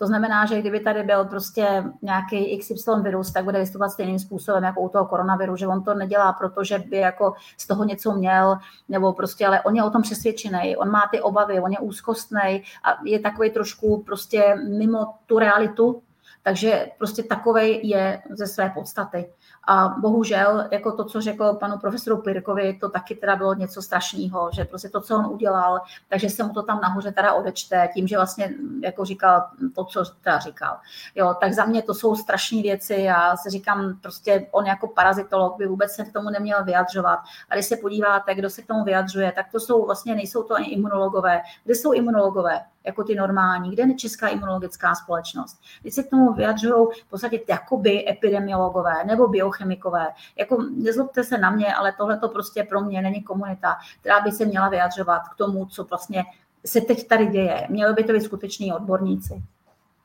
To znamená, že kdyby tady byl prostě nějaký XY virus, tak bude vystupovat stejným způsobem jako u toho koronaviru, že on to nedělá, protože by jako z toho něco měl, nebo prostě, ale on je o tom přesvědčený, on má ty obavy, on je úzkostný a je takový trošku prostě mimo tu realitu, takže prostě takovej je ze své podstaty. A bohužel, jako to, co řekl panu profesoru Pirkovi, to taky teda bylo něco strašného, že prostě to, co on udělal, takže se mu to tam nahoře teda odečte, tím, že vlastně, jako říkal to, co teda říkal. Jo, tak za mě to jsou strašné věci, já si říkám, prostě on jako parazitolog by vůbec se k tomu neměl vyjadřovat. A když se podíváte, kdo se k tomu vyjadřuje, tak to jsou vlastně, nejsou to ani imunologové. Kde jsou imunologové? Jako ty normální, kde je Česká imunologická společnost. Když se k tomu vyjadřují v podstatě jakoby epidemiologové nebo biochemikové. Jako nezlobte se na mě, ale tohle to prostě pro mě není komunita, která by se měla vyjadřovat k tomu, co vlastně se teď tady děje. Měli by to být skuteční odborníci.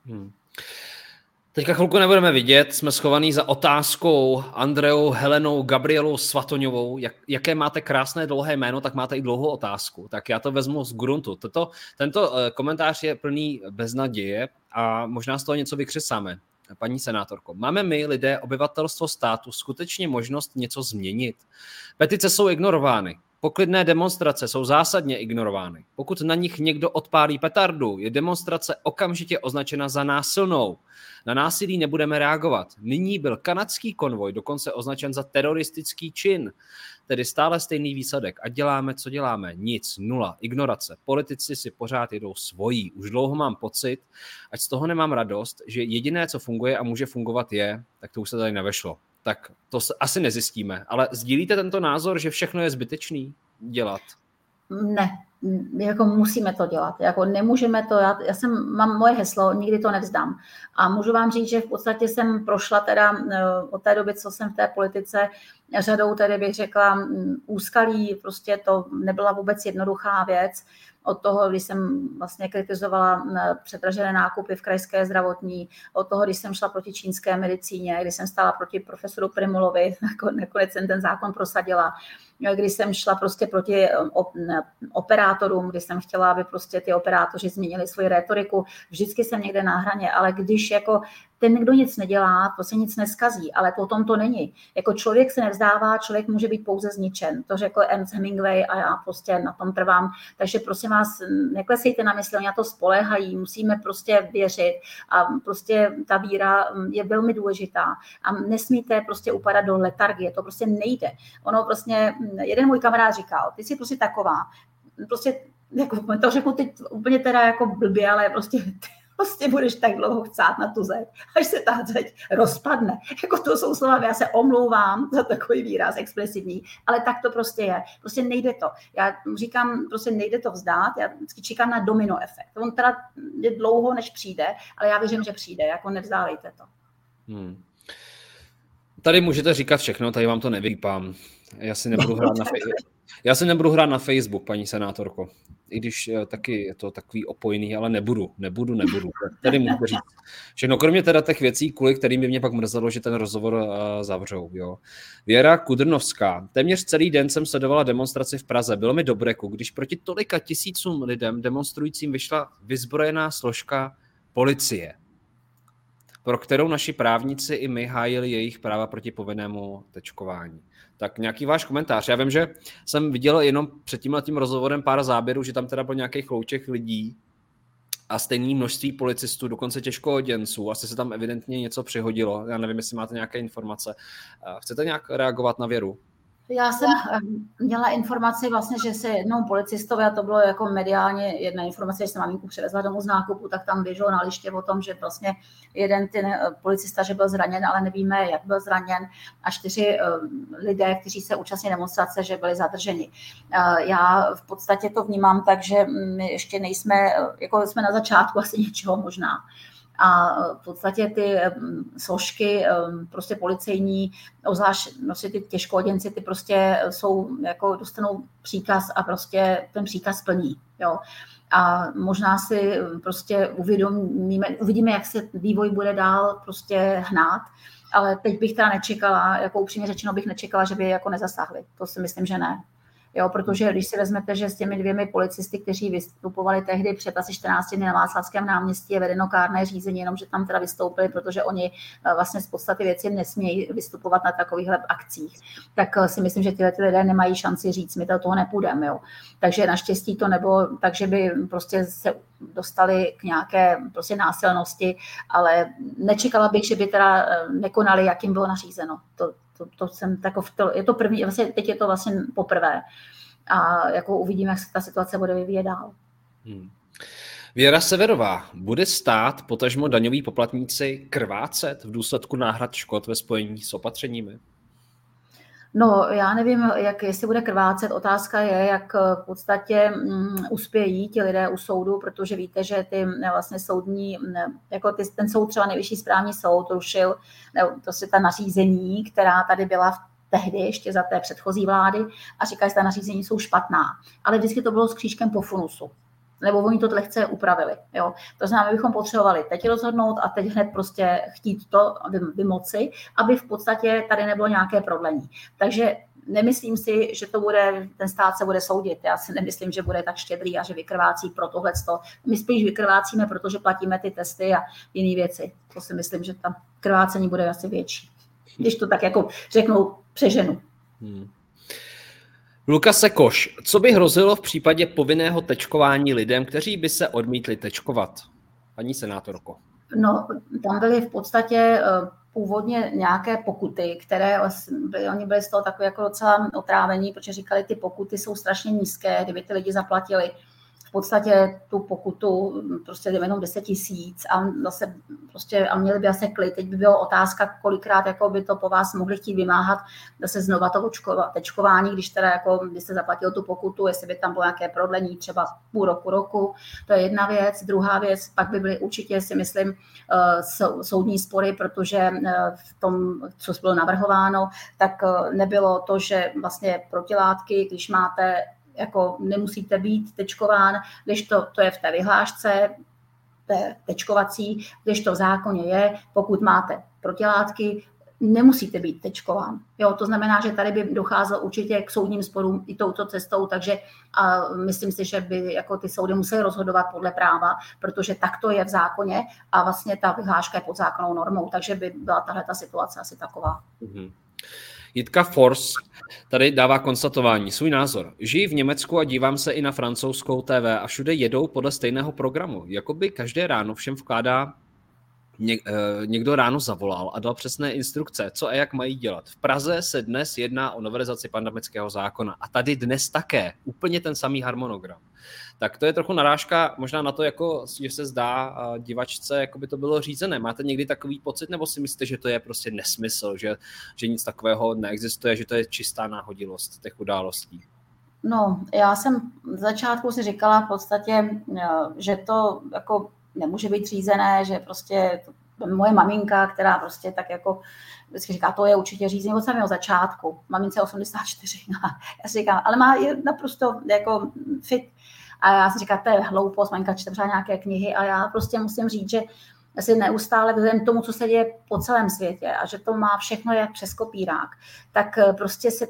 Hmm. Teďka chvilku nebudeme vidět, jsme schovaný za otázkou Andreou Helenou Gabrielou Svatoňovou. Jak, jaké máte krásné dlouhé jméno, tak máte i dlouhou otázku. Tak já to vezmu z gruntu. Toto, tento eh, komentář je plný beznaděje a možná z toho něco vykřesáme. Paní senátorko, máme my, lidé, obyvatelstvo státu, skutečně možnost něco změnit? Petice jsou ignorovány. Poklidné demonstrace jsou zásadně ignorovány. Pokud na nich někdo odpálí petardu, je demonstrace okamžitě označena za násilnou. Na násilí nebudeme reagovat. Nyní byl kanadský konvoj dokonce označen za teroristický čin. Tedy stále stejný výsledek. A děláme, co děláme. Nic, nula, ignorace. Politici si pořád jedou svojí. Už dlouho mám pocit, ať z toho nemám radost, že jediné, co funguje a může fungovat je, tak to už se tady nevešlo tak to asi nezjistíme. Ale sdílíte tento názor, že všechno je zbytečný dělat? Ne, jako musíme to dělat. Jako nemůžeme to, já, já jsem, mám moje heslo, nikdy to nevzdám. A můžu vám říct, že v podstatě jsem prošla teda eh, od té doby, co jsem v té politice, řadou tedy bych řekla úskalí, prostě to nebyla vůbec jednoduchá věc od toho, když jsem vlastně kritizovala přetražené nákupy v krajské zdravotní, od toho, když jsem šla proti čínské medicíně, když jsem stála proti profesoru Primulovi, nakonec jsem ten zákon prosadila, když jsem šla prostě proti operátorům, když jsem chtěla, aby prostě ty operátoři změnili svoji retoriku, vždycky jsem někde na hraně, ale když jako ten, kdo nic nedělá, to se nic neskazí, ale potom to není. Jako člověk se nevzdává, člověk může být pouze zničen. To řekl Ernst Hemingway a já prostě na tom trvám. Takže prosím vás, neklesejte na mysl, oni na to spolehají, musíme prostě věřit a prostě ta víra je velmi důležitá a nesmíte prostě upadat do letargie, to prostě nejde. Ono prostě, jeden můj kamarád říkal, ty jsi prostě taková, prostě, jako to řeknu teď úplně teda jako blbě, ale prostě prostě budeš tak dlouho chcát na tu zeď, až se ta zeď rozpadne. Jako to jsou slova, já se omlouvám za takový výraz expresivní, ale tak to prostě je. Prostě nejde to. Já říkám, prostě nejde to vzdát, já vždycky čekám na domino efekt. On teda je dlouho, než přijde, ale já věřím, že přijde, jako nevzdávejte to. Hmm. Tady můžete říkat všechno, tady vám to nevypám. Já si nebudu hrát na, já si nebudu hrát na Facebook, paní senátorko. I když eh, taky je to takový opojný, ale nebudu, nebudu, nebudu. Tady můžu říct všechno, kromě teda těch věcí, kvůli kterým by mě pak mrzelo, že ten rozhovor uh, zavřou. Jo. Věra Kudrnovská. Téměř celý den jsem sledovala demonstraci v Praze. Bylo mi dobré, když proti tolika tisícům lidem demonstrujícím vyšla vyzbrojená složka policie pro kterou naši právníci i my hájili jejich práva proti povinnému tečkování. Tak nějaký váš komentář. Já vím, že jsem viděl jenom před tímhle tím rozhovorem pár záběrů, že tam teda byl nějaký chlouček lidí a stejné množství policistů, dokonce těžkoděnců. Asi se tam evidentně něco přihodilo. Já nevím, jestli máte nějaké informace. Chcete nějak reagovat na věru? Já jsem eh, měla informaci vlastně, že se jednou policistovi, a to bylo jako mediálně jedna informace, že jsem maminku přivezla domů z nákupu, tak tam běželo na liště o tom, že vlastně jeden ten eh, policista, že byl zraněn, ale nevíme, jak byl zraněn, a čtyři eh, lidé, kteří se účastní demonstrace, že byli zadrženi. Já v podstatě to vnímám tak, že my ještě nejsme, jako jsme na začátku asi něčeho možná a v podstatě ty složky prostě policejní, obzvlášť prostě ty těžkoděnci, ty prostě jsou, jako dostanou příkaz a prostě ten příkaz plní, jo. A možná si prostě uvědomíme, uvidíme, jak se vývoj bude dál prostě hnát, ale teď bych teda nečekala, jako upřímně řečeno bych nečekala, že by jako nezasáhli. To si myslím, že ne. Jo, protože když si vezmete, že s těmi dvěmi policisty, kteří vystupovali tehdy před asi 14 dny na Václavském náměstí, je vedeno kárné řízení, jenom že tam teda vystoupili, protože oni eh, vlastně z podstaty věci nesmějí vystupovat na takovýchhle akcích. Tak eh, si myslím, že tyhle ty lidé nemají šanci říct, my do toho nepůjdeme. Jo. Takže naštěstí to nebo tak, že by prostě se dostali k nějaké prostě násilnosti, ale nečekala bych, že by teda eh, nekonali, jak jim bylo nařízeno. To, to, to jsem tako, to, je to první, vlastně teď je to vlastně poprvé. A jako uvidíme, jak se ta situace bude vyvíjet dál. Hmm. Věra Severová, bude stát potažmo daňoví poplatníci krvácet v důsledku náhrad škod ve spojení s opatřeními? No, já nevím, jak, jestli bude krvácet. Otázka je, jak v podstatě um, uspějí ti lidé u soudu, protože víte, že ty vlastně soudní, jako ty, ten soud, třeba nejvyšší správní soud, rušil to si ta nařízení, která tady byla v tehdy ještě za té předchozí vlády a říkají, že ta nařízení jsou špatná. Ale vždycky to bylo s křížkem po funusu nebo oni to lehce upravili. Jo. To znamená, bychom potřebovali teď rozhodnout a teď hned prostě chtít to vymoci, aby v podstatě tady nebylo nějaké prodlení. Takže nemyslím si, že to bude, ten stát se bude soudit. Já si nemyslím, že bude tak štědrý a že vykrvácí pro tohle. My spíš vykrvácíme, protože platíme ty testy a jiné věci. To si myslím, že tam krvácení bude asi větší. Když to tak jako řeknou přeženu. Hmm. Lukas Sekoš, co by hrozilo v případě povinného tečkování lidem, kteří by se odmítli tečkovat? Paní senátorko. No, tam byly v podstatě eh, původně nějaké pokuty, které byly, oni byli z toho takové jako docela otrávení, protože říkali, ty pokuty jsou strašně nízké, kdyby ty lidi zaplatili podstatě tu pokutu prostě jenom 10 tisíc a zase prostě a měli by asi klid. Teď by byla otázka, kolikrát jako by to po vás mohli chtít vymáhat zase znova to tečkování, když teda jako byste zaplatil tu pokutu, jestli by tam bylo nějaké prodlení třeba půl roku, roku. To je jedna věc. Druhá věc, pak by byly určitě si myslím eh, soudní spory, protože eh, v tom, co bylo navrhováno, tak eh, nebylo to, že vlastně protilátky, když máte jako nemusíte být tečkován, když to, to je v té vyhlášce, té tečkovací, když to v zákoně je, pokud máte protilátky, nemusíte být tečkován. Jo, to znamená, že tady by docházelo určitě k soudním sporům i touto cestou, takže a myslím si, že by jako ty soudy musely rozhodovat podle práva, protože tak to je v zákoně a vlastně ta vyhláška je pod zákonnou normou, takže by byla tahle ta situace asi taková. Mm-hmm. Jitka Force tady dává konstatování, svůj názor. Žijí v Německu a dívám se i na francouzskou TV a všude jedou podle stejného programu. Jakoby každé ráno všem vkládá někdo ráno zavolal a dal přesné instrukce, co a jak mají dělat. V Praze se dnes jedná o novelizaci pandemického zákona a tady dnes také úplně ten samý harmonogram. Tak to je trochu narážka možná na to, jako, že se zdá divačce, jako by to bylo řízené. Máte někdy takový pocit, nebo si myslíte, že to je prostě nesmysl, že, že nic takového neexistuje, že to je čistá náhodilost těch událostí? No, já jsem v začátku si říkala v podstatě, že to jako nemůže být řízené, že prostě moje maminka, která prostě tak jako vždycky říká, to je určitě řízení od samého začátku. Mamince 84. já si říkám, ale má je naprosto jako fit. A já si říkám, to je hloupost, maminka čte třeba nějaké knihy a já prostě musím říct, že asi neustále vzhledem tomu, co se děje po celém světě a že to má všechno jak přes kopírák, tak prostě se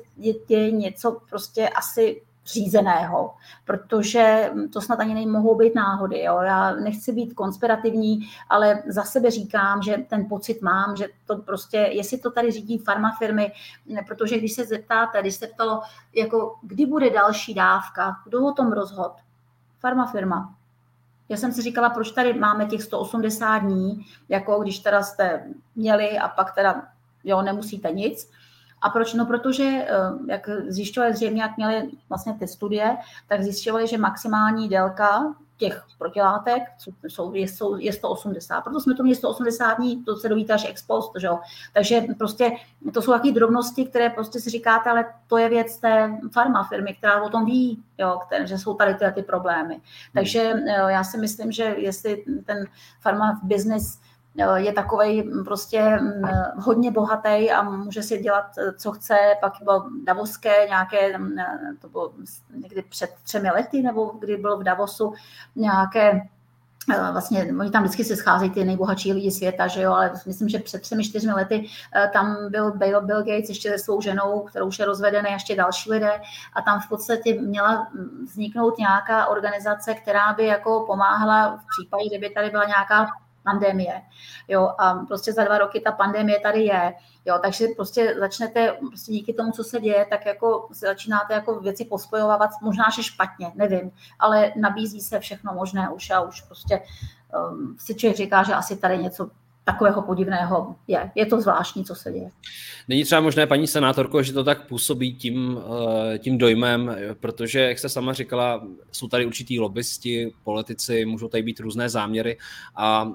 děje něco prostě asi řízeného, protože to snad ani nemohou být náhody. Jo. Já nechci být konspirativní, ale za sebe říkám, že ten pocit mám, že to prostě, jestli to tady řídí farmafirmy, protože když se zeptáte, když se ptalo, jako kdy bude další dávka, kdo o tom rozhod? Farmafirma. Já jsem si říkala, proč tady máme těch 180 dní, jako když teda jste měli a pak teda jo, nemusíte nic, a proč? No protože, eh, jak zjišťovali zřejmě, jak měli vlastně ty studie, tak zjišťovali, že maximální délka těch protilátek jsou, je, jsou, je 180. Proto jsme to měli 180 dní, to se dovíte až ex post, že jo? Takže prostě to jsou takové drobnosti, které prostě si říkáte, ale to je věc té farma firmy, která o tom ví, jo, které, že jsou tady tyhle ty problémy. Takže eh, já si myslím, že jestli ten farma business je takový prostě mm, hodně bohatý a může si dělat, co chce. Pak bylo Davoské nějaké, mm, to bylo někdy před třemi lety, nebo kdy bylo v Davosu nějaké eh, vlastně, oni tam vždycky se scházejí ty nejbohatší lidi světa, že jo, ale myslím, že před třemi, čtyřmi lety eh, tam byl Bill, Bill Gates ještě se svou ženou, kterou už je rozvedený, ještě další lidé a tam v podstatě měla mm, vzniknout nějaká organizace, která by jako pomáhala v případě, kdyby tady byla nějaká pandemie. Jo, a prostě za dva roky ta pandemie tady je. Jo, takže prostě začnete prostě díky tomu, co se děje, tak jako začínáte jako věci pospojovat, možná, že špatně, nevím, ale nabízí se všechno možné už a už prostě um, si člověk říká, že asi tady něco takového podivného je. Je to zvláštní, co se děje. Není třeba možné, paní senátorko, že to tak působí tím, eh, tím dojmem, protože, jak jste sama říkala, jsou tady určitý lobbysti, politici, můžou tady být různé záměry a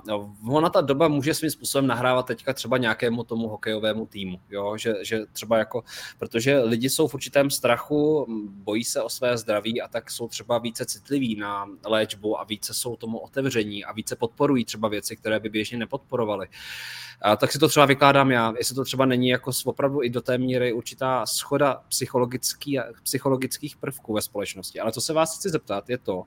ona ta doba může svým způsobem nahrávat teďka třeba nějakému tomu hokejovému týmu, jo? Že, že třeba jako, protože lidi jsou v určitém strachu, bojí se o své zdraví a tak jsou třeba více citliví na léčbu a více jsou tomu otevření a více podporují třeba věci, které by běžně nepodporovali dělali. A tak si to třeba vykládám já, jestli to třeba není jako opravdu i do té míry určitá schoda psychologický, psychologických prvků ve společnosti. Ale co se vás chci zeptat, je to,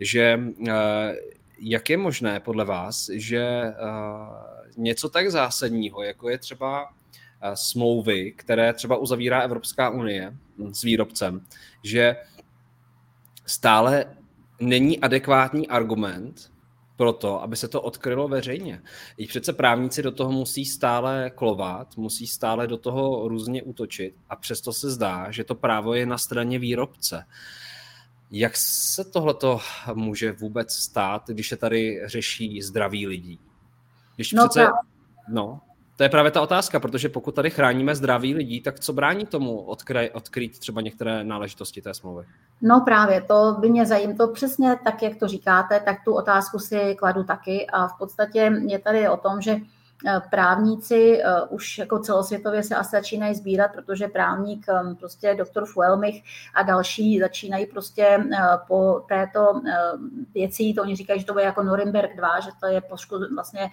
že eh, jak je možné podle vás, že eh, něco tak zásadního, jako je třeba eh, smlouvy, které třeba uzavírá Evropská unie s výrobcem, že stále není adekvátní argument pro to, aby se to odkrylo veřejně. I přece právníci do toho musí stále klovat, musí stále do toho různě útočit a přesto se zdá, že to právo je na straně výrobce. Jak se tohleto může vůbec stát, když se tady řeší zdraví lidí? Když no, přece... No, to je právě ta otázka, protože pokud tady chráníme zdraví lidí, tak co brání tomu odkry, odkrýt třeba některé náležitosti té smlouvy? No právě, to by mě zajímalo. To přesně tak, jak to říkáte, tak tu otázku si kladu taky a v podstatě je tady o tom, že právníci eh, už jako celosvětově se asi začínají sbírat, protože právník eh, prostě doktor Fuelmich a další začínají prostě po této věci, to oni říkají, že to bude jako Norimberg 2, že to je poškoz, vlastně,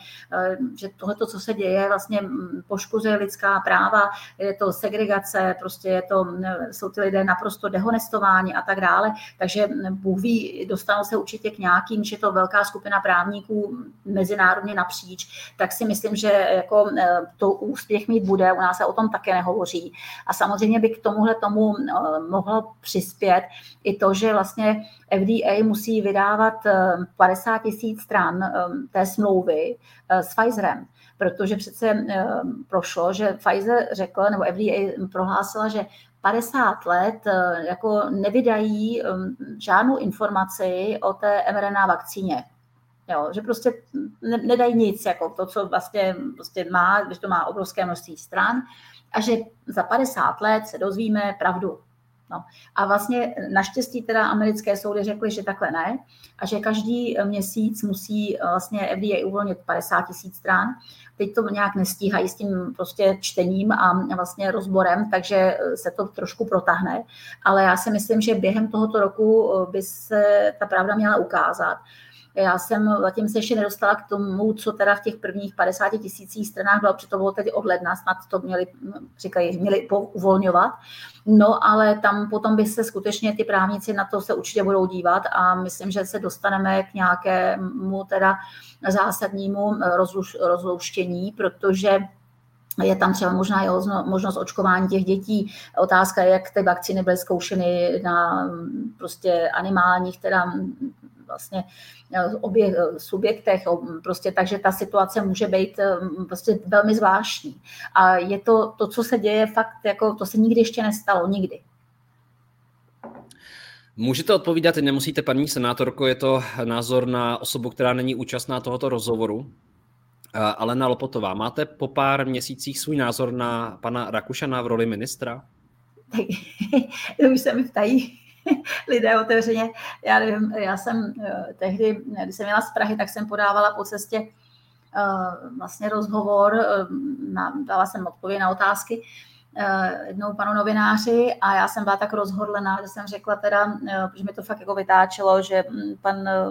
že tohle, co se děje, vlastně mm, poškozuje lidská práva, je to segregace, prostě je to, jsou ty lidé naprosto dehonestováni a tak dále, takže mm, Bůh ví, dostanou se určitě k nějakým, že to velká skupina právníků mezinárodně napříč, tak si myslím, že jako eh, to úspěch mít bude, u nás se o tom také nehovoří. A samozřejmě by k tomuhle tomu eh, mohlo přispět i to, že vlastně FDA musí vydávat 50 eh, tisíc stran té smlouvy s Pfizerem, protože přece prošlo, že Pfizer řekl, nebo FDA prohlásila, že 50 let jako nevydají žádnou informaci o té mRNA vakcíně. Jo, že prostě ne, nedají nic, jako to, co vlastně prostě má, když to má obrovské množství stran, a že za 50 let se dozvíme pravdu. No. A vlastně naštěstí teda americké soudy řekly, že takhle ne a že každý měsíc musí vlastně FDA uvolnit 50 tisíc stran. Teď to nějak nestíhají s tím prostě čtením a vlastně rozborem, takže se to trošku protáhne. Ale já si myslím, že během tohoto roku by se ta pravda měla ukázat. Já jsem zatím se ještě nedostala k tomu, co teda v těch prvních 50 tisících stranách bylo, protože to bylo tedy od ledna, snad to měli, říkají, měli uvolňovat. No ale tam potom by se skutečně ty právníci na to se určitě budou dívat a myslím, že se dostaneme k nějakému teda zásadnímu rozluš, rozluštění, protože je tam třeba možná i možnost očkování těch dětí. Otázka je, jak ty vakcíny byly zkoušeny na prostě animálních teda vlastně eh, obě eh, subjektech, prostě takže ta situace může být eh, prostě velmi zvláštní. A je to, to, co se děje, fakt jako, to se nikdy ještě nestalo, nikdy. Můžete odpovídat, nemusíte, paní senátorko, je to názor na osobu, která není účastná tohoto rozhovoru. Alena Lopotová, máte po pár měsících svůj názor na pana Rakušana v roli ministra? Tak, to už se mi ptají lidé otevřeně. Já nevím, já jsem eh, tehdy, když jsem měla z Prahy, tak jsem podávala po cestě eh, vlastně rozhovor, eh, dala jsem odpověď na otázky Eh, jednou panu novináři a já jsem byla tak rozhodlená, že jsem řekla teda, eh, protože mi to fakt jako vytáčelo, že mm, pan eh,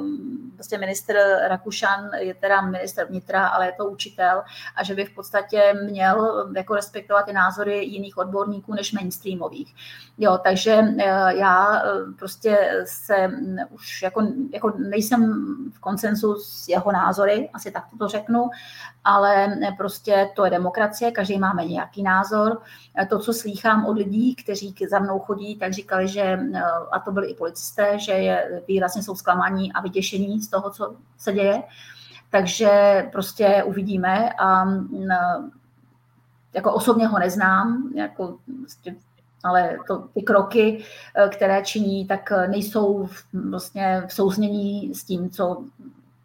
prostě minister Rakušan je teda minister vnitra, ale je to učitel a že by v podstatě měl jako respektovat ty názory jiných odborníků než mainstreamových. Jo, takže já prostě se mm, už jako, jako nejsem v koncensu s jeho názory, asi tak to řeknu, ale prostě to je demokracie, každý máme nějaký názor to, co slýchám od lidí, kteří za mnou chodí, tak říkali, že, eh, a to byli i policisté, že je výrazně jsou zklamaní a vytěšení z toho, co se děje. Takže prostě uvidíme a mm, jako osobně ho neznám, jako prostě, ale to, ty kroky, eh, které činí, tak nejsou vlastně v souznění s tím, co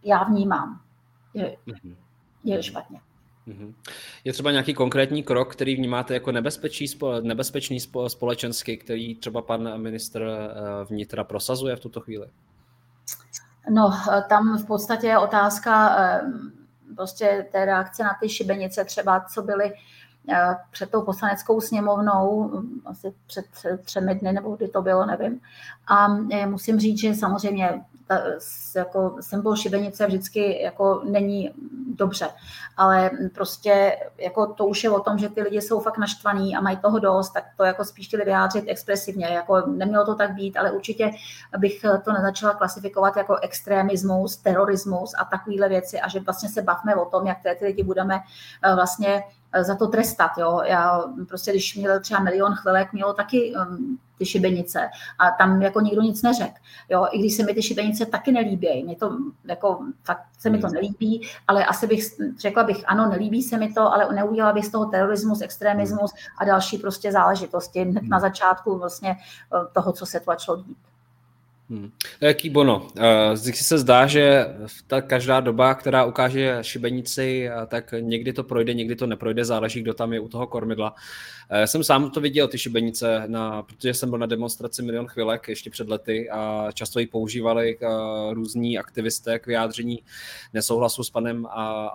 já vnímám. Je, mhm. je špatně. Mhm. Je třeba nějaký konkrétní krok, který vnímáte jako nebezpečí, nebezpečný společensky, který třeba pan ministr eh, vnitra prosazuje v tuto chvíli? No, eh, tam v podstatě je otázka eh, prostě té reakce na ty šibenice, třeba co byly před tou poslaneckou sněmovnou, asi před třemi dny, nebo kdy to bylo, nevím. A musím říct, že samozřejmě ta, jako symbol šibenice vždycky jako není dobře, ale prostě jako to už je o tom, že ty lidi jsou fakt naštvaní a mají toho dost, tak to jako spíš chtěli vyjádřit expresivně, jako nemělo to tak být, ale určitě bych to nezačala klasifikovat jako extremismus, terorismus a takovéhle věci a že vlastně se bavme o tom, jak ty lidi budeme eh, vlastně za to trestat. Jo. Já prostě, když měl třeba milion chvilek, mělo taky um, ty šibenice a tam jako nikdo nic neřekl. Jo, i když se mi ty šibenice taky nelíbí, mě to jako fakt se mi to hmm. nelíbí, ale asi bych řekla bych, ano, nelíbí se mi to, ale neudělala bych z toho terorismus, extremismus a další prostě záležitosti hned na hmm. začátku vlastně eh, toho, co se to začalo dít. Hmm. Jaký bono? Zde se zdá, že ta každá doba, která ukáže šibenici, tak někdy to projde, někdy to neprojde, záleží, kdo tam je u toho kormidla. Já jsem sám to viděl, ty šibenice, na, protože jsem byl na demonstraci Milion chvilek ještě před lety a často ji používali různí aktivisté k vyjádření nesouhlasu s panem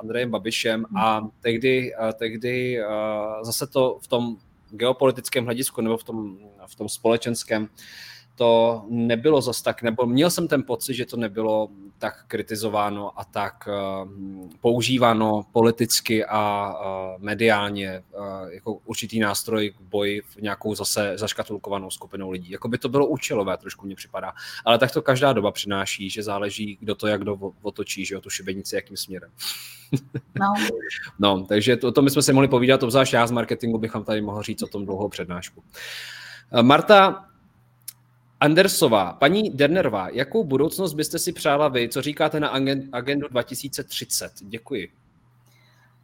Andrejem Babišem a tehdy, tehdy zase to v tom geopolitickém hledisku nebo v tom, v tom společenském to nebylo zas tak, nebo měl jsem ten pocit, že to nebylo tak kritizováno a tak uh, používáno politicky a uh, mediálně uh, jako určitý nástroj k boji v nějakou zase zaškatulkovanou skupinou lidí. Jako by to bylo účelové, trošku mě připadá. Ale tak to každá doba přináší, že záleží, kdo to jak kdo otočí, že o tu šibenici, jakým směrem. No. no, takže to, to my jsme si mohli povídat, obzvlášť já z marketingu bychom tady mohl říct o tom dlouhou přednášku. Marta, Andersová, paní Dernerová, jakou budoucnost byste si přála vy? Co říkáte na agendu 2030? Děkuji.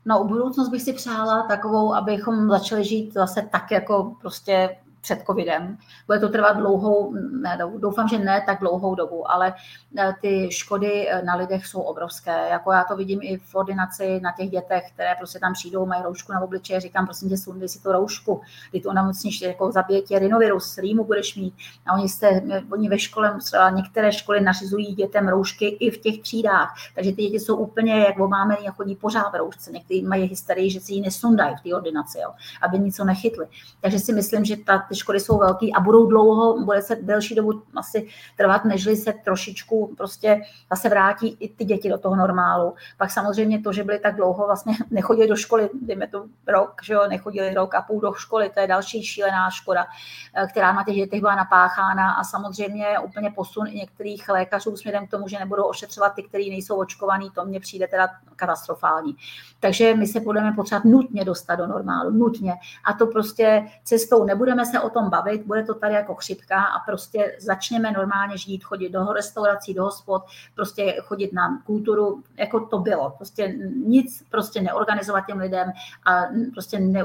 No, budoucnost bych si přála takovou, abychom začali žít zase tak, jako prostě před covidem. Bude to trvat dlouhou, ne, doufám, že ne tak dlouhou dobu, ale e, ty škody e, na lidech jsou obrovské. Jako já to vidím i v ordinaci na těch dětech, které prostě tam přijdou, mají roušku na obličeji, říkám, prosím tě, sundej si to roušku, ty to onemocníš, jako zabije tě rinovirus, rýmu budeš mít. A oni, jste, oni ve škole, třeba některé školy nařizují dětem roušky i v těch třídách, takže ty děti jsou úplně jak máme a chodí pořád v roušce. Někteří mají hysterii, že si ji nesundají v té ordinaci, jo, aby nic nechytli. Takže si myslím, že ta, ty škody jsou velké a budou dlouho, bude se delší dobu asi trvat, nežli se trošičku prostě zase vrátí i ty děti do toho normálu. Pak samozřejmě to, že byli tak dlouho, vlastně nechodili do školy, dejme to rok, že jo, nechodili rok a půl do školy, to je další šílená škoda, eh, která na těch dětech byla napáchána a samozřejmě úplně posun i některých lékařů směrem k tomu, že nebudou ošetřovat ty, kteří nejsou očkovaní, to mně přijde teda katastrofální. Takže my se budeme potřebovat nutně dostat do normálu, nutně. A to prostě cestou nebudeme se o tom bavit, bude to tady jako chřipka a prostě začněme normálně žít, chodit do restaurací, do hospod, prostě chodit na kulturu, jako to bylo. Prostě nic prostě neorganizovat těm lidem a prostě ne,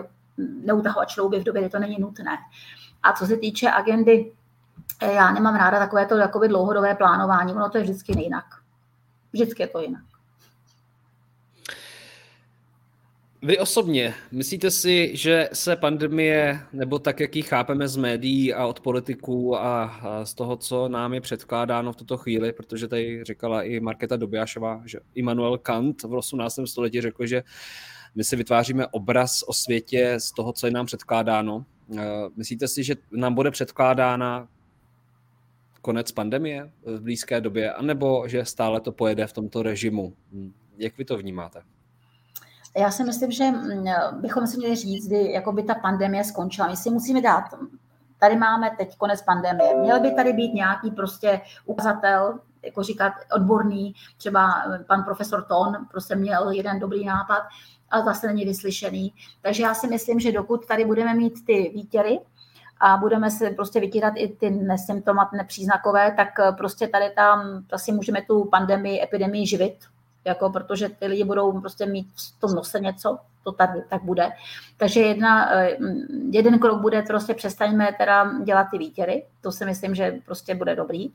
neutahovat šlouby v době, kdy to není nutné. A co se týče agendy, já nemám ráda takové to jakoby dlouhodobé plánování, ono to je vždycky jinak. Vždycky je to jinak. Vy osobně, myslíte si, že se pandemie, nebo tak, jak ji chápeme z médií a od politiků a, z toho, co nám je předkládáno v tuto chvíli, protože tady říkala i Marketa Dobiašová, že Immanuel Kant v 18. století řekl, že my si vytváříme obraz o světě z toho, co je nám předkládáno. Eh, myslíte si, že nám bude předkládána konec pandemie v blízké době, anebo že stále to pojede v tomto režimu? Jak vy to vnímáte? Já si myslím, že mm, bychom si měli říct, kdy jako by ta pandemie skončila. My si musíme dát, tady máme teď konec pandemie. Měl by tady být nějaký prostě ukazatel, jako říkat odborný, třeba pan profesor Ton prostě měl jeden dobrý nápad, ale zase není vyslyšený. Takže já si myslím, že dokud tady budeme mít ty výtěry, a budeme se prostě vytírat i ty nesymptomat nepříznakové, tak prostě tady tam asi můžeme tu pandemii, epidemii živit jako protože ty lidi budou prostě mít v tom nose něco, to tady tak bude. Takže jedna, eh, jeden krok bude prostě přestaňme teda dělat ty výtěry, to si myslím, že prostě bude dobrý.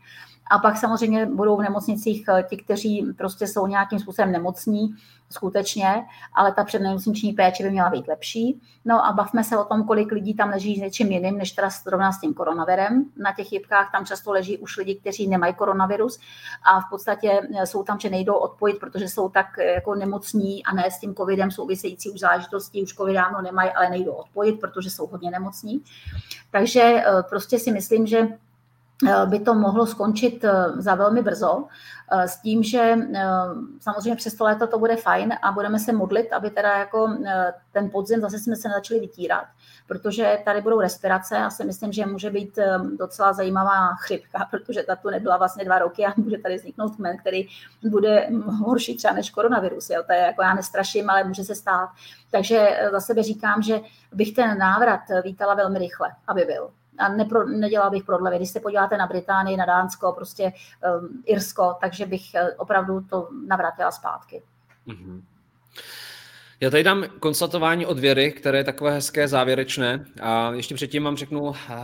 A pak samozřejmě budou v nemocnicích eh, ti, kteří prostě jsou nějakým způsobem nemocní, skutečně, ale ta přednemocniční péče by měla být lepší. No a bavme se o tom, kolik lidí tam leží s něčím jiným, než teda zrovna s tím koronavirem. Na těch jibkách tam často leží už lidi, kteří nemají koronavirus a v podstatě eh, jsou tam, že nejdou odpojit, protože jsou tak eh, jako nemocní a ne s tím covidem související už záležitosti, už covid dávno nemají, ale nejdou odpojit, protože jsou hodně nemocní. Takže prostě si myslím, že by to mohlo skončit eh, za velmi brzo, eh, s tím, že samozřejmě přes to léto to bude fajn a budeme se modlit, aby teda jako ten podzim zase jsme se začali vytírat, protože tady budou respirace a si myslím, že může být docela zajímavá chřipka, protože ta tu nebyla vlastně dva roky a může tady vzniknout kmen, který bude horší třeba než koronavirus. Jo. To je jako já nestraším, ale může se stát. Takže za sebe říkám, že bych ten návrat vítala velmi rychle, aby byl a nepro, nedělala bych prodlevy. Když se podíváte na Británii, na Dánsko, prostě um, Irsko, takže bych eh, opravdu to navrátila zpátky. Mm-hmm. Já tady dám konstatování od Věry, které je takové hezké závěrečné. A ještě předtím vám řeknu eh,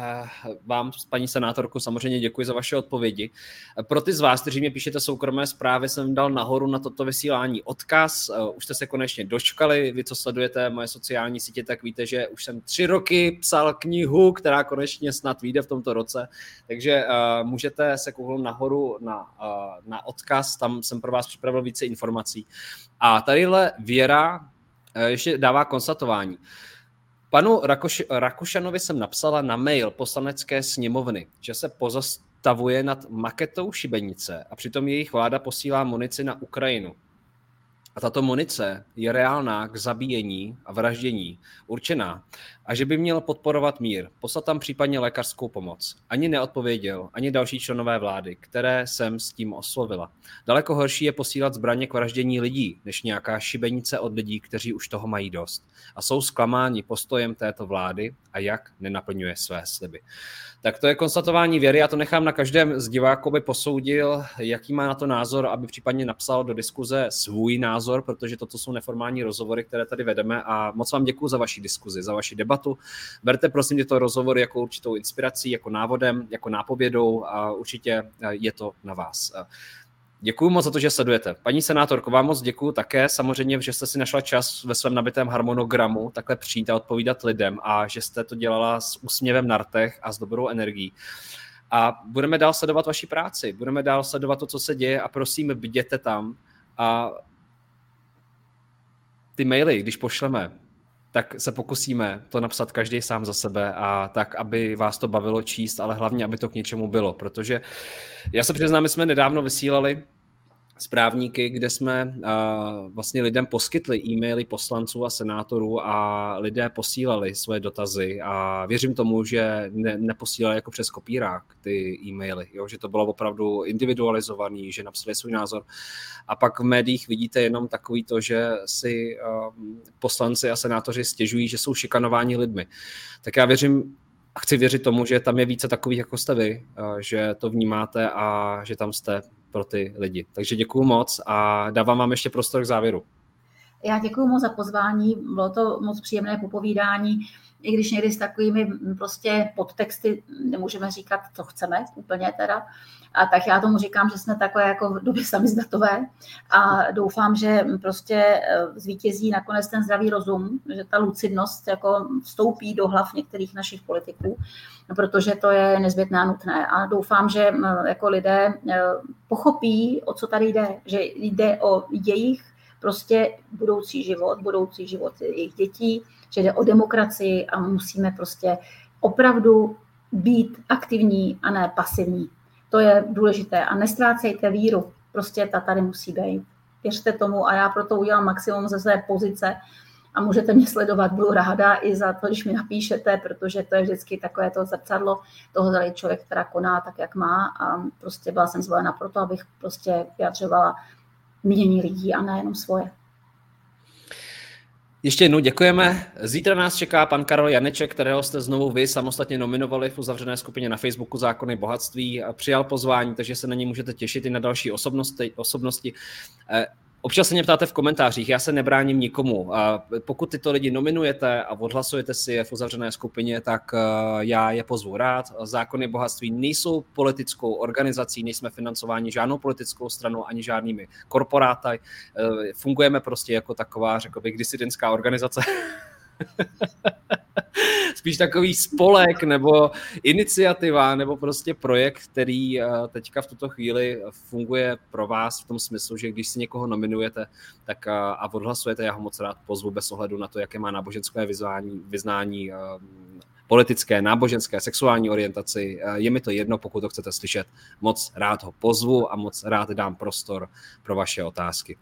vám, paní senátorku, samozřejmě děkuji za vaše odpovědi. Pro ty z vás, kteří mě píšete soukromé zprávy, jsem dal nahoru na toto vysílání odkaz. Eh, už jste se konečně dočkali. Vy, co sledujete moje sociální sítě, tak víte, že už jsem tři roky psal knihu, která konečně snad vyjde v tomto roce. Takže uh, můžete se kouknout nahoru na, uh, na odkaz, tam jsem pro vás připravil více informací. A tadyhle Věra, ještě dává konstatování. Panu Rakoš, Rakušanovi jsem napsala na mail poslanecké sněmovny, že se pozastavuje nad maketou šibenice a přitom jejich vláda posílá munici na Ukrajinu. A tato munice je reálná k zabíjení a vraždění, určená, a že by měl podporovat mír, poslat tam případně lékařskou pomoc. Ani neodpověděl, ani další členové vlády, které jsem s tím oslovila. Daleko horší je posílat zbraně k vraždění lidí, než nějaká šibenice od lidí, kteří už toho mají dost. A jsou zklamáni postojem této vlády a jak nenaplňuje své sliby. Tak to je konstatování věry, já to nechám na každém z diváků, aby posoudil, jaký má na to názor, aby případně napsal do diskuze svůj názor protože toto jsou neformální rozhovory, které tady vedeme a moc vám děkuji za vaši diskuzi, za vaši debatu. Berte prosím tyto rozhovory jako určitou inspirací, jako návodem, jako nápovědou a určitě je to na vás. Děkuji moc za to, že sledujete. Paní senátorko, vám moc děkuji také. Samozřejmě, že jste si našla čas ve svém nabitém harmonogramu takhle přijít a odpovídat lidem a že jste to dělala s úsměvem na rtech a s dobrou energií. A budeme dál sledovat vaši práci, budeme dál sledovat to, co se děje a prosím, bděte tam a ty maily, když pošleme, tak se pokusíme to napsat každý sám za sebe a tak, aby vás to bavilo číst, ale hlavně, aby to k něčemu bylo, protože já se přiznám, my jsme nedávno vysílali správníky, kde jsme vlastně lidem poskytli e-maily poslanců a senátorů a lidé posílali svoje dotazy a věřím tomu, že ne, neposílali jako přes kopírák ty e-maily, jo? že to bylo opravdu individualizovaný, že napsali svůj názor. A pak v médiích vidíte jenom takový to, že si poslanci a senátoři stěžují, že jsou šikanováni lidmi. Tak já věřím, a chci věřit tomu, že tam je více takových jako jste vy, že to vnímáte a že tam jste pro ty lidi. Takže děkuji moc a dávám vám ještě prostor k závěru. Já děkuji moc za pozvání, bylo to moc příjemné popovídání, i když někdy s takovými prostě podtexty nemůžeme říkat, co chceme úplně teda, a tak já tomu říkám, že jsme takové jako v době samizdatové a doufám, že prostě eh, zvítězí nakonec ten zdravý rozum, že ta lucidnost jako vstoupí do hlav některých našich politiků, protože to je nezbytné a nutné. A doufám, že jako lidé eh, pochopí, o co tady jde, že jde o jejich prostě budoucí život, budoucí život jejich dětí, že jde o demokracii a musíme prostě opravdu být aktivní a ne pasivní. To je důležité. A nestrácejte víru. Prostě ta tady musí být. Věřte tomu a já proto udělám maximum ze své pozice a můžete mě sledovat. Budu ráda i za to, když mi napíšete, protože to je vždycky takové to zrcadlo toho, zda člověk, která koná tak, jak má a prostě byla jsem zvolena proto, abych prostě vyjadřovala mínění lidí a nejenom svoje. Ještě jednou děkujeme. Zítra nás čeká pan Karol Janeček, kterého jste znovu vy samostatně nominovali v uzavřené skupině na Facebooku Zákony bohatství a přijal pozvání, takže se na ně můžete těšit i na další osobnosti. osobnosti. Občas se mě ptáte v komentářích, já se nebráním nikomu. A pokud tyto lidi nominujete a odhlasujete si je v uzavřené skupině, tak eh, já je pozvu rád. Zákony bohatství nejsou politickou organizací, nejsme financováni žádnou politickou stranou ani žádnými korporáty. Eh, fungujeme prostě jako taková, řekl bych, disidentská organizace. spíš takový spolek nebo iniciativa nebo prostě projekt, který eh, teďka v tuto chvíli funguje pro vás v tom smyslu, že když si někoho nominujete tak eh, a odhlasujete, já ho moc rád pozvu bez ohledu na to, jaké má náboženské vyznání, vyznání eh, politické, náboženské, sexuální orientaci. Je mi to jedno, pokud to chcete slyšet. Moc rád ho pozvu a moc rád dám prostor pro vaše otázky.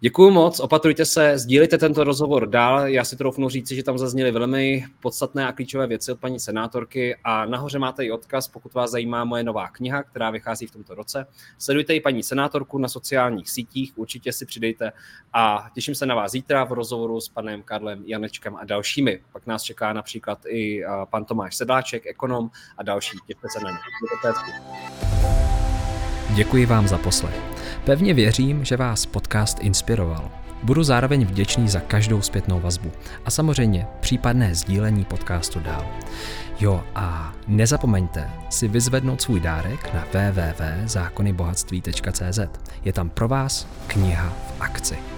Děkuji moc, opatrujte se, sdílejte tento rozhovor dál. Já si troufnu říci, že tam zazněly velmi podstatné a klíčové věci od paní senátorky a nahoře máte i odkaz, pokud vás zajímá moje nová kniha, která vychází v tomto roce. Sledujte i paní senátorku na sociálních sítích, určitě si přidejte a těším se na vás zítra v rozhovoru s panem Karlem Janečkem a dalšími. Pak nás čeká například i pan Tomáš Sedláček, ekonom a další. Těšte se na ně. Děkuji vám za poslech. Pevně věřím, že vás podcast inspiroval. Budu zároveň vděčný za každou zpětnou vazbu a samozřejmě případné sdílení podcastu dál. Jo a nezapomeňte si vyzvednout svůj dárek na www.zákonybohatství.cz. Je tam pro vás kniha v akci.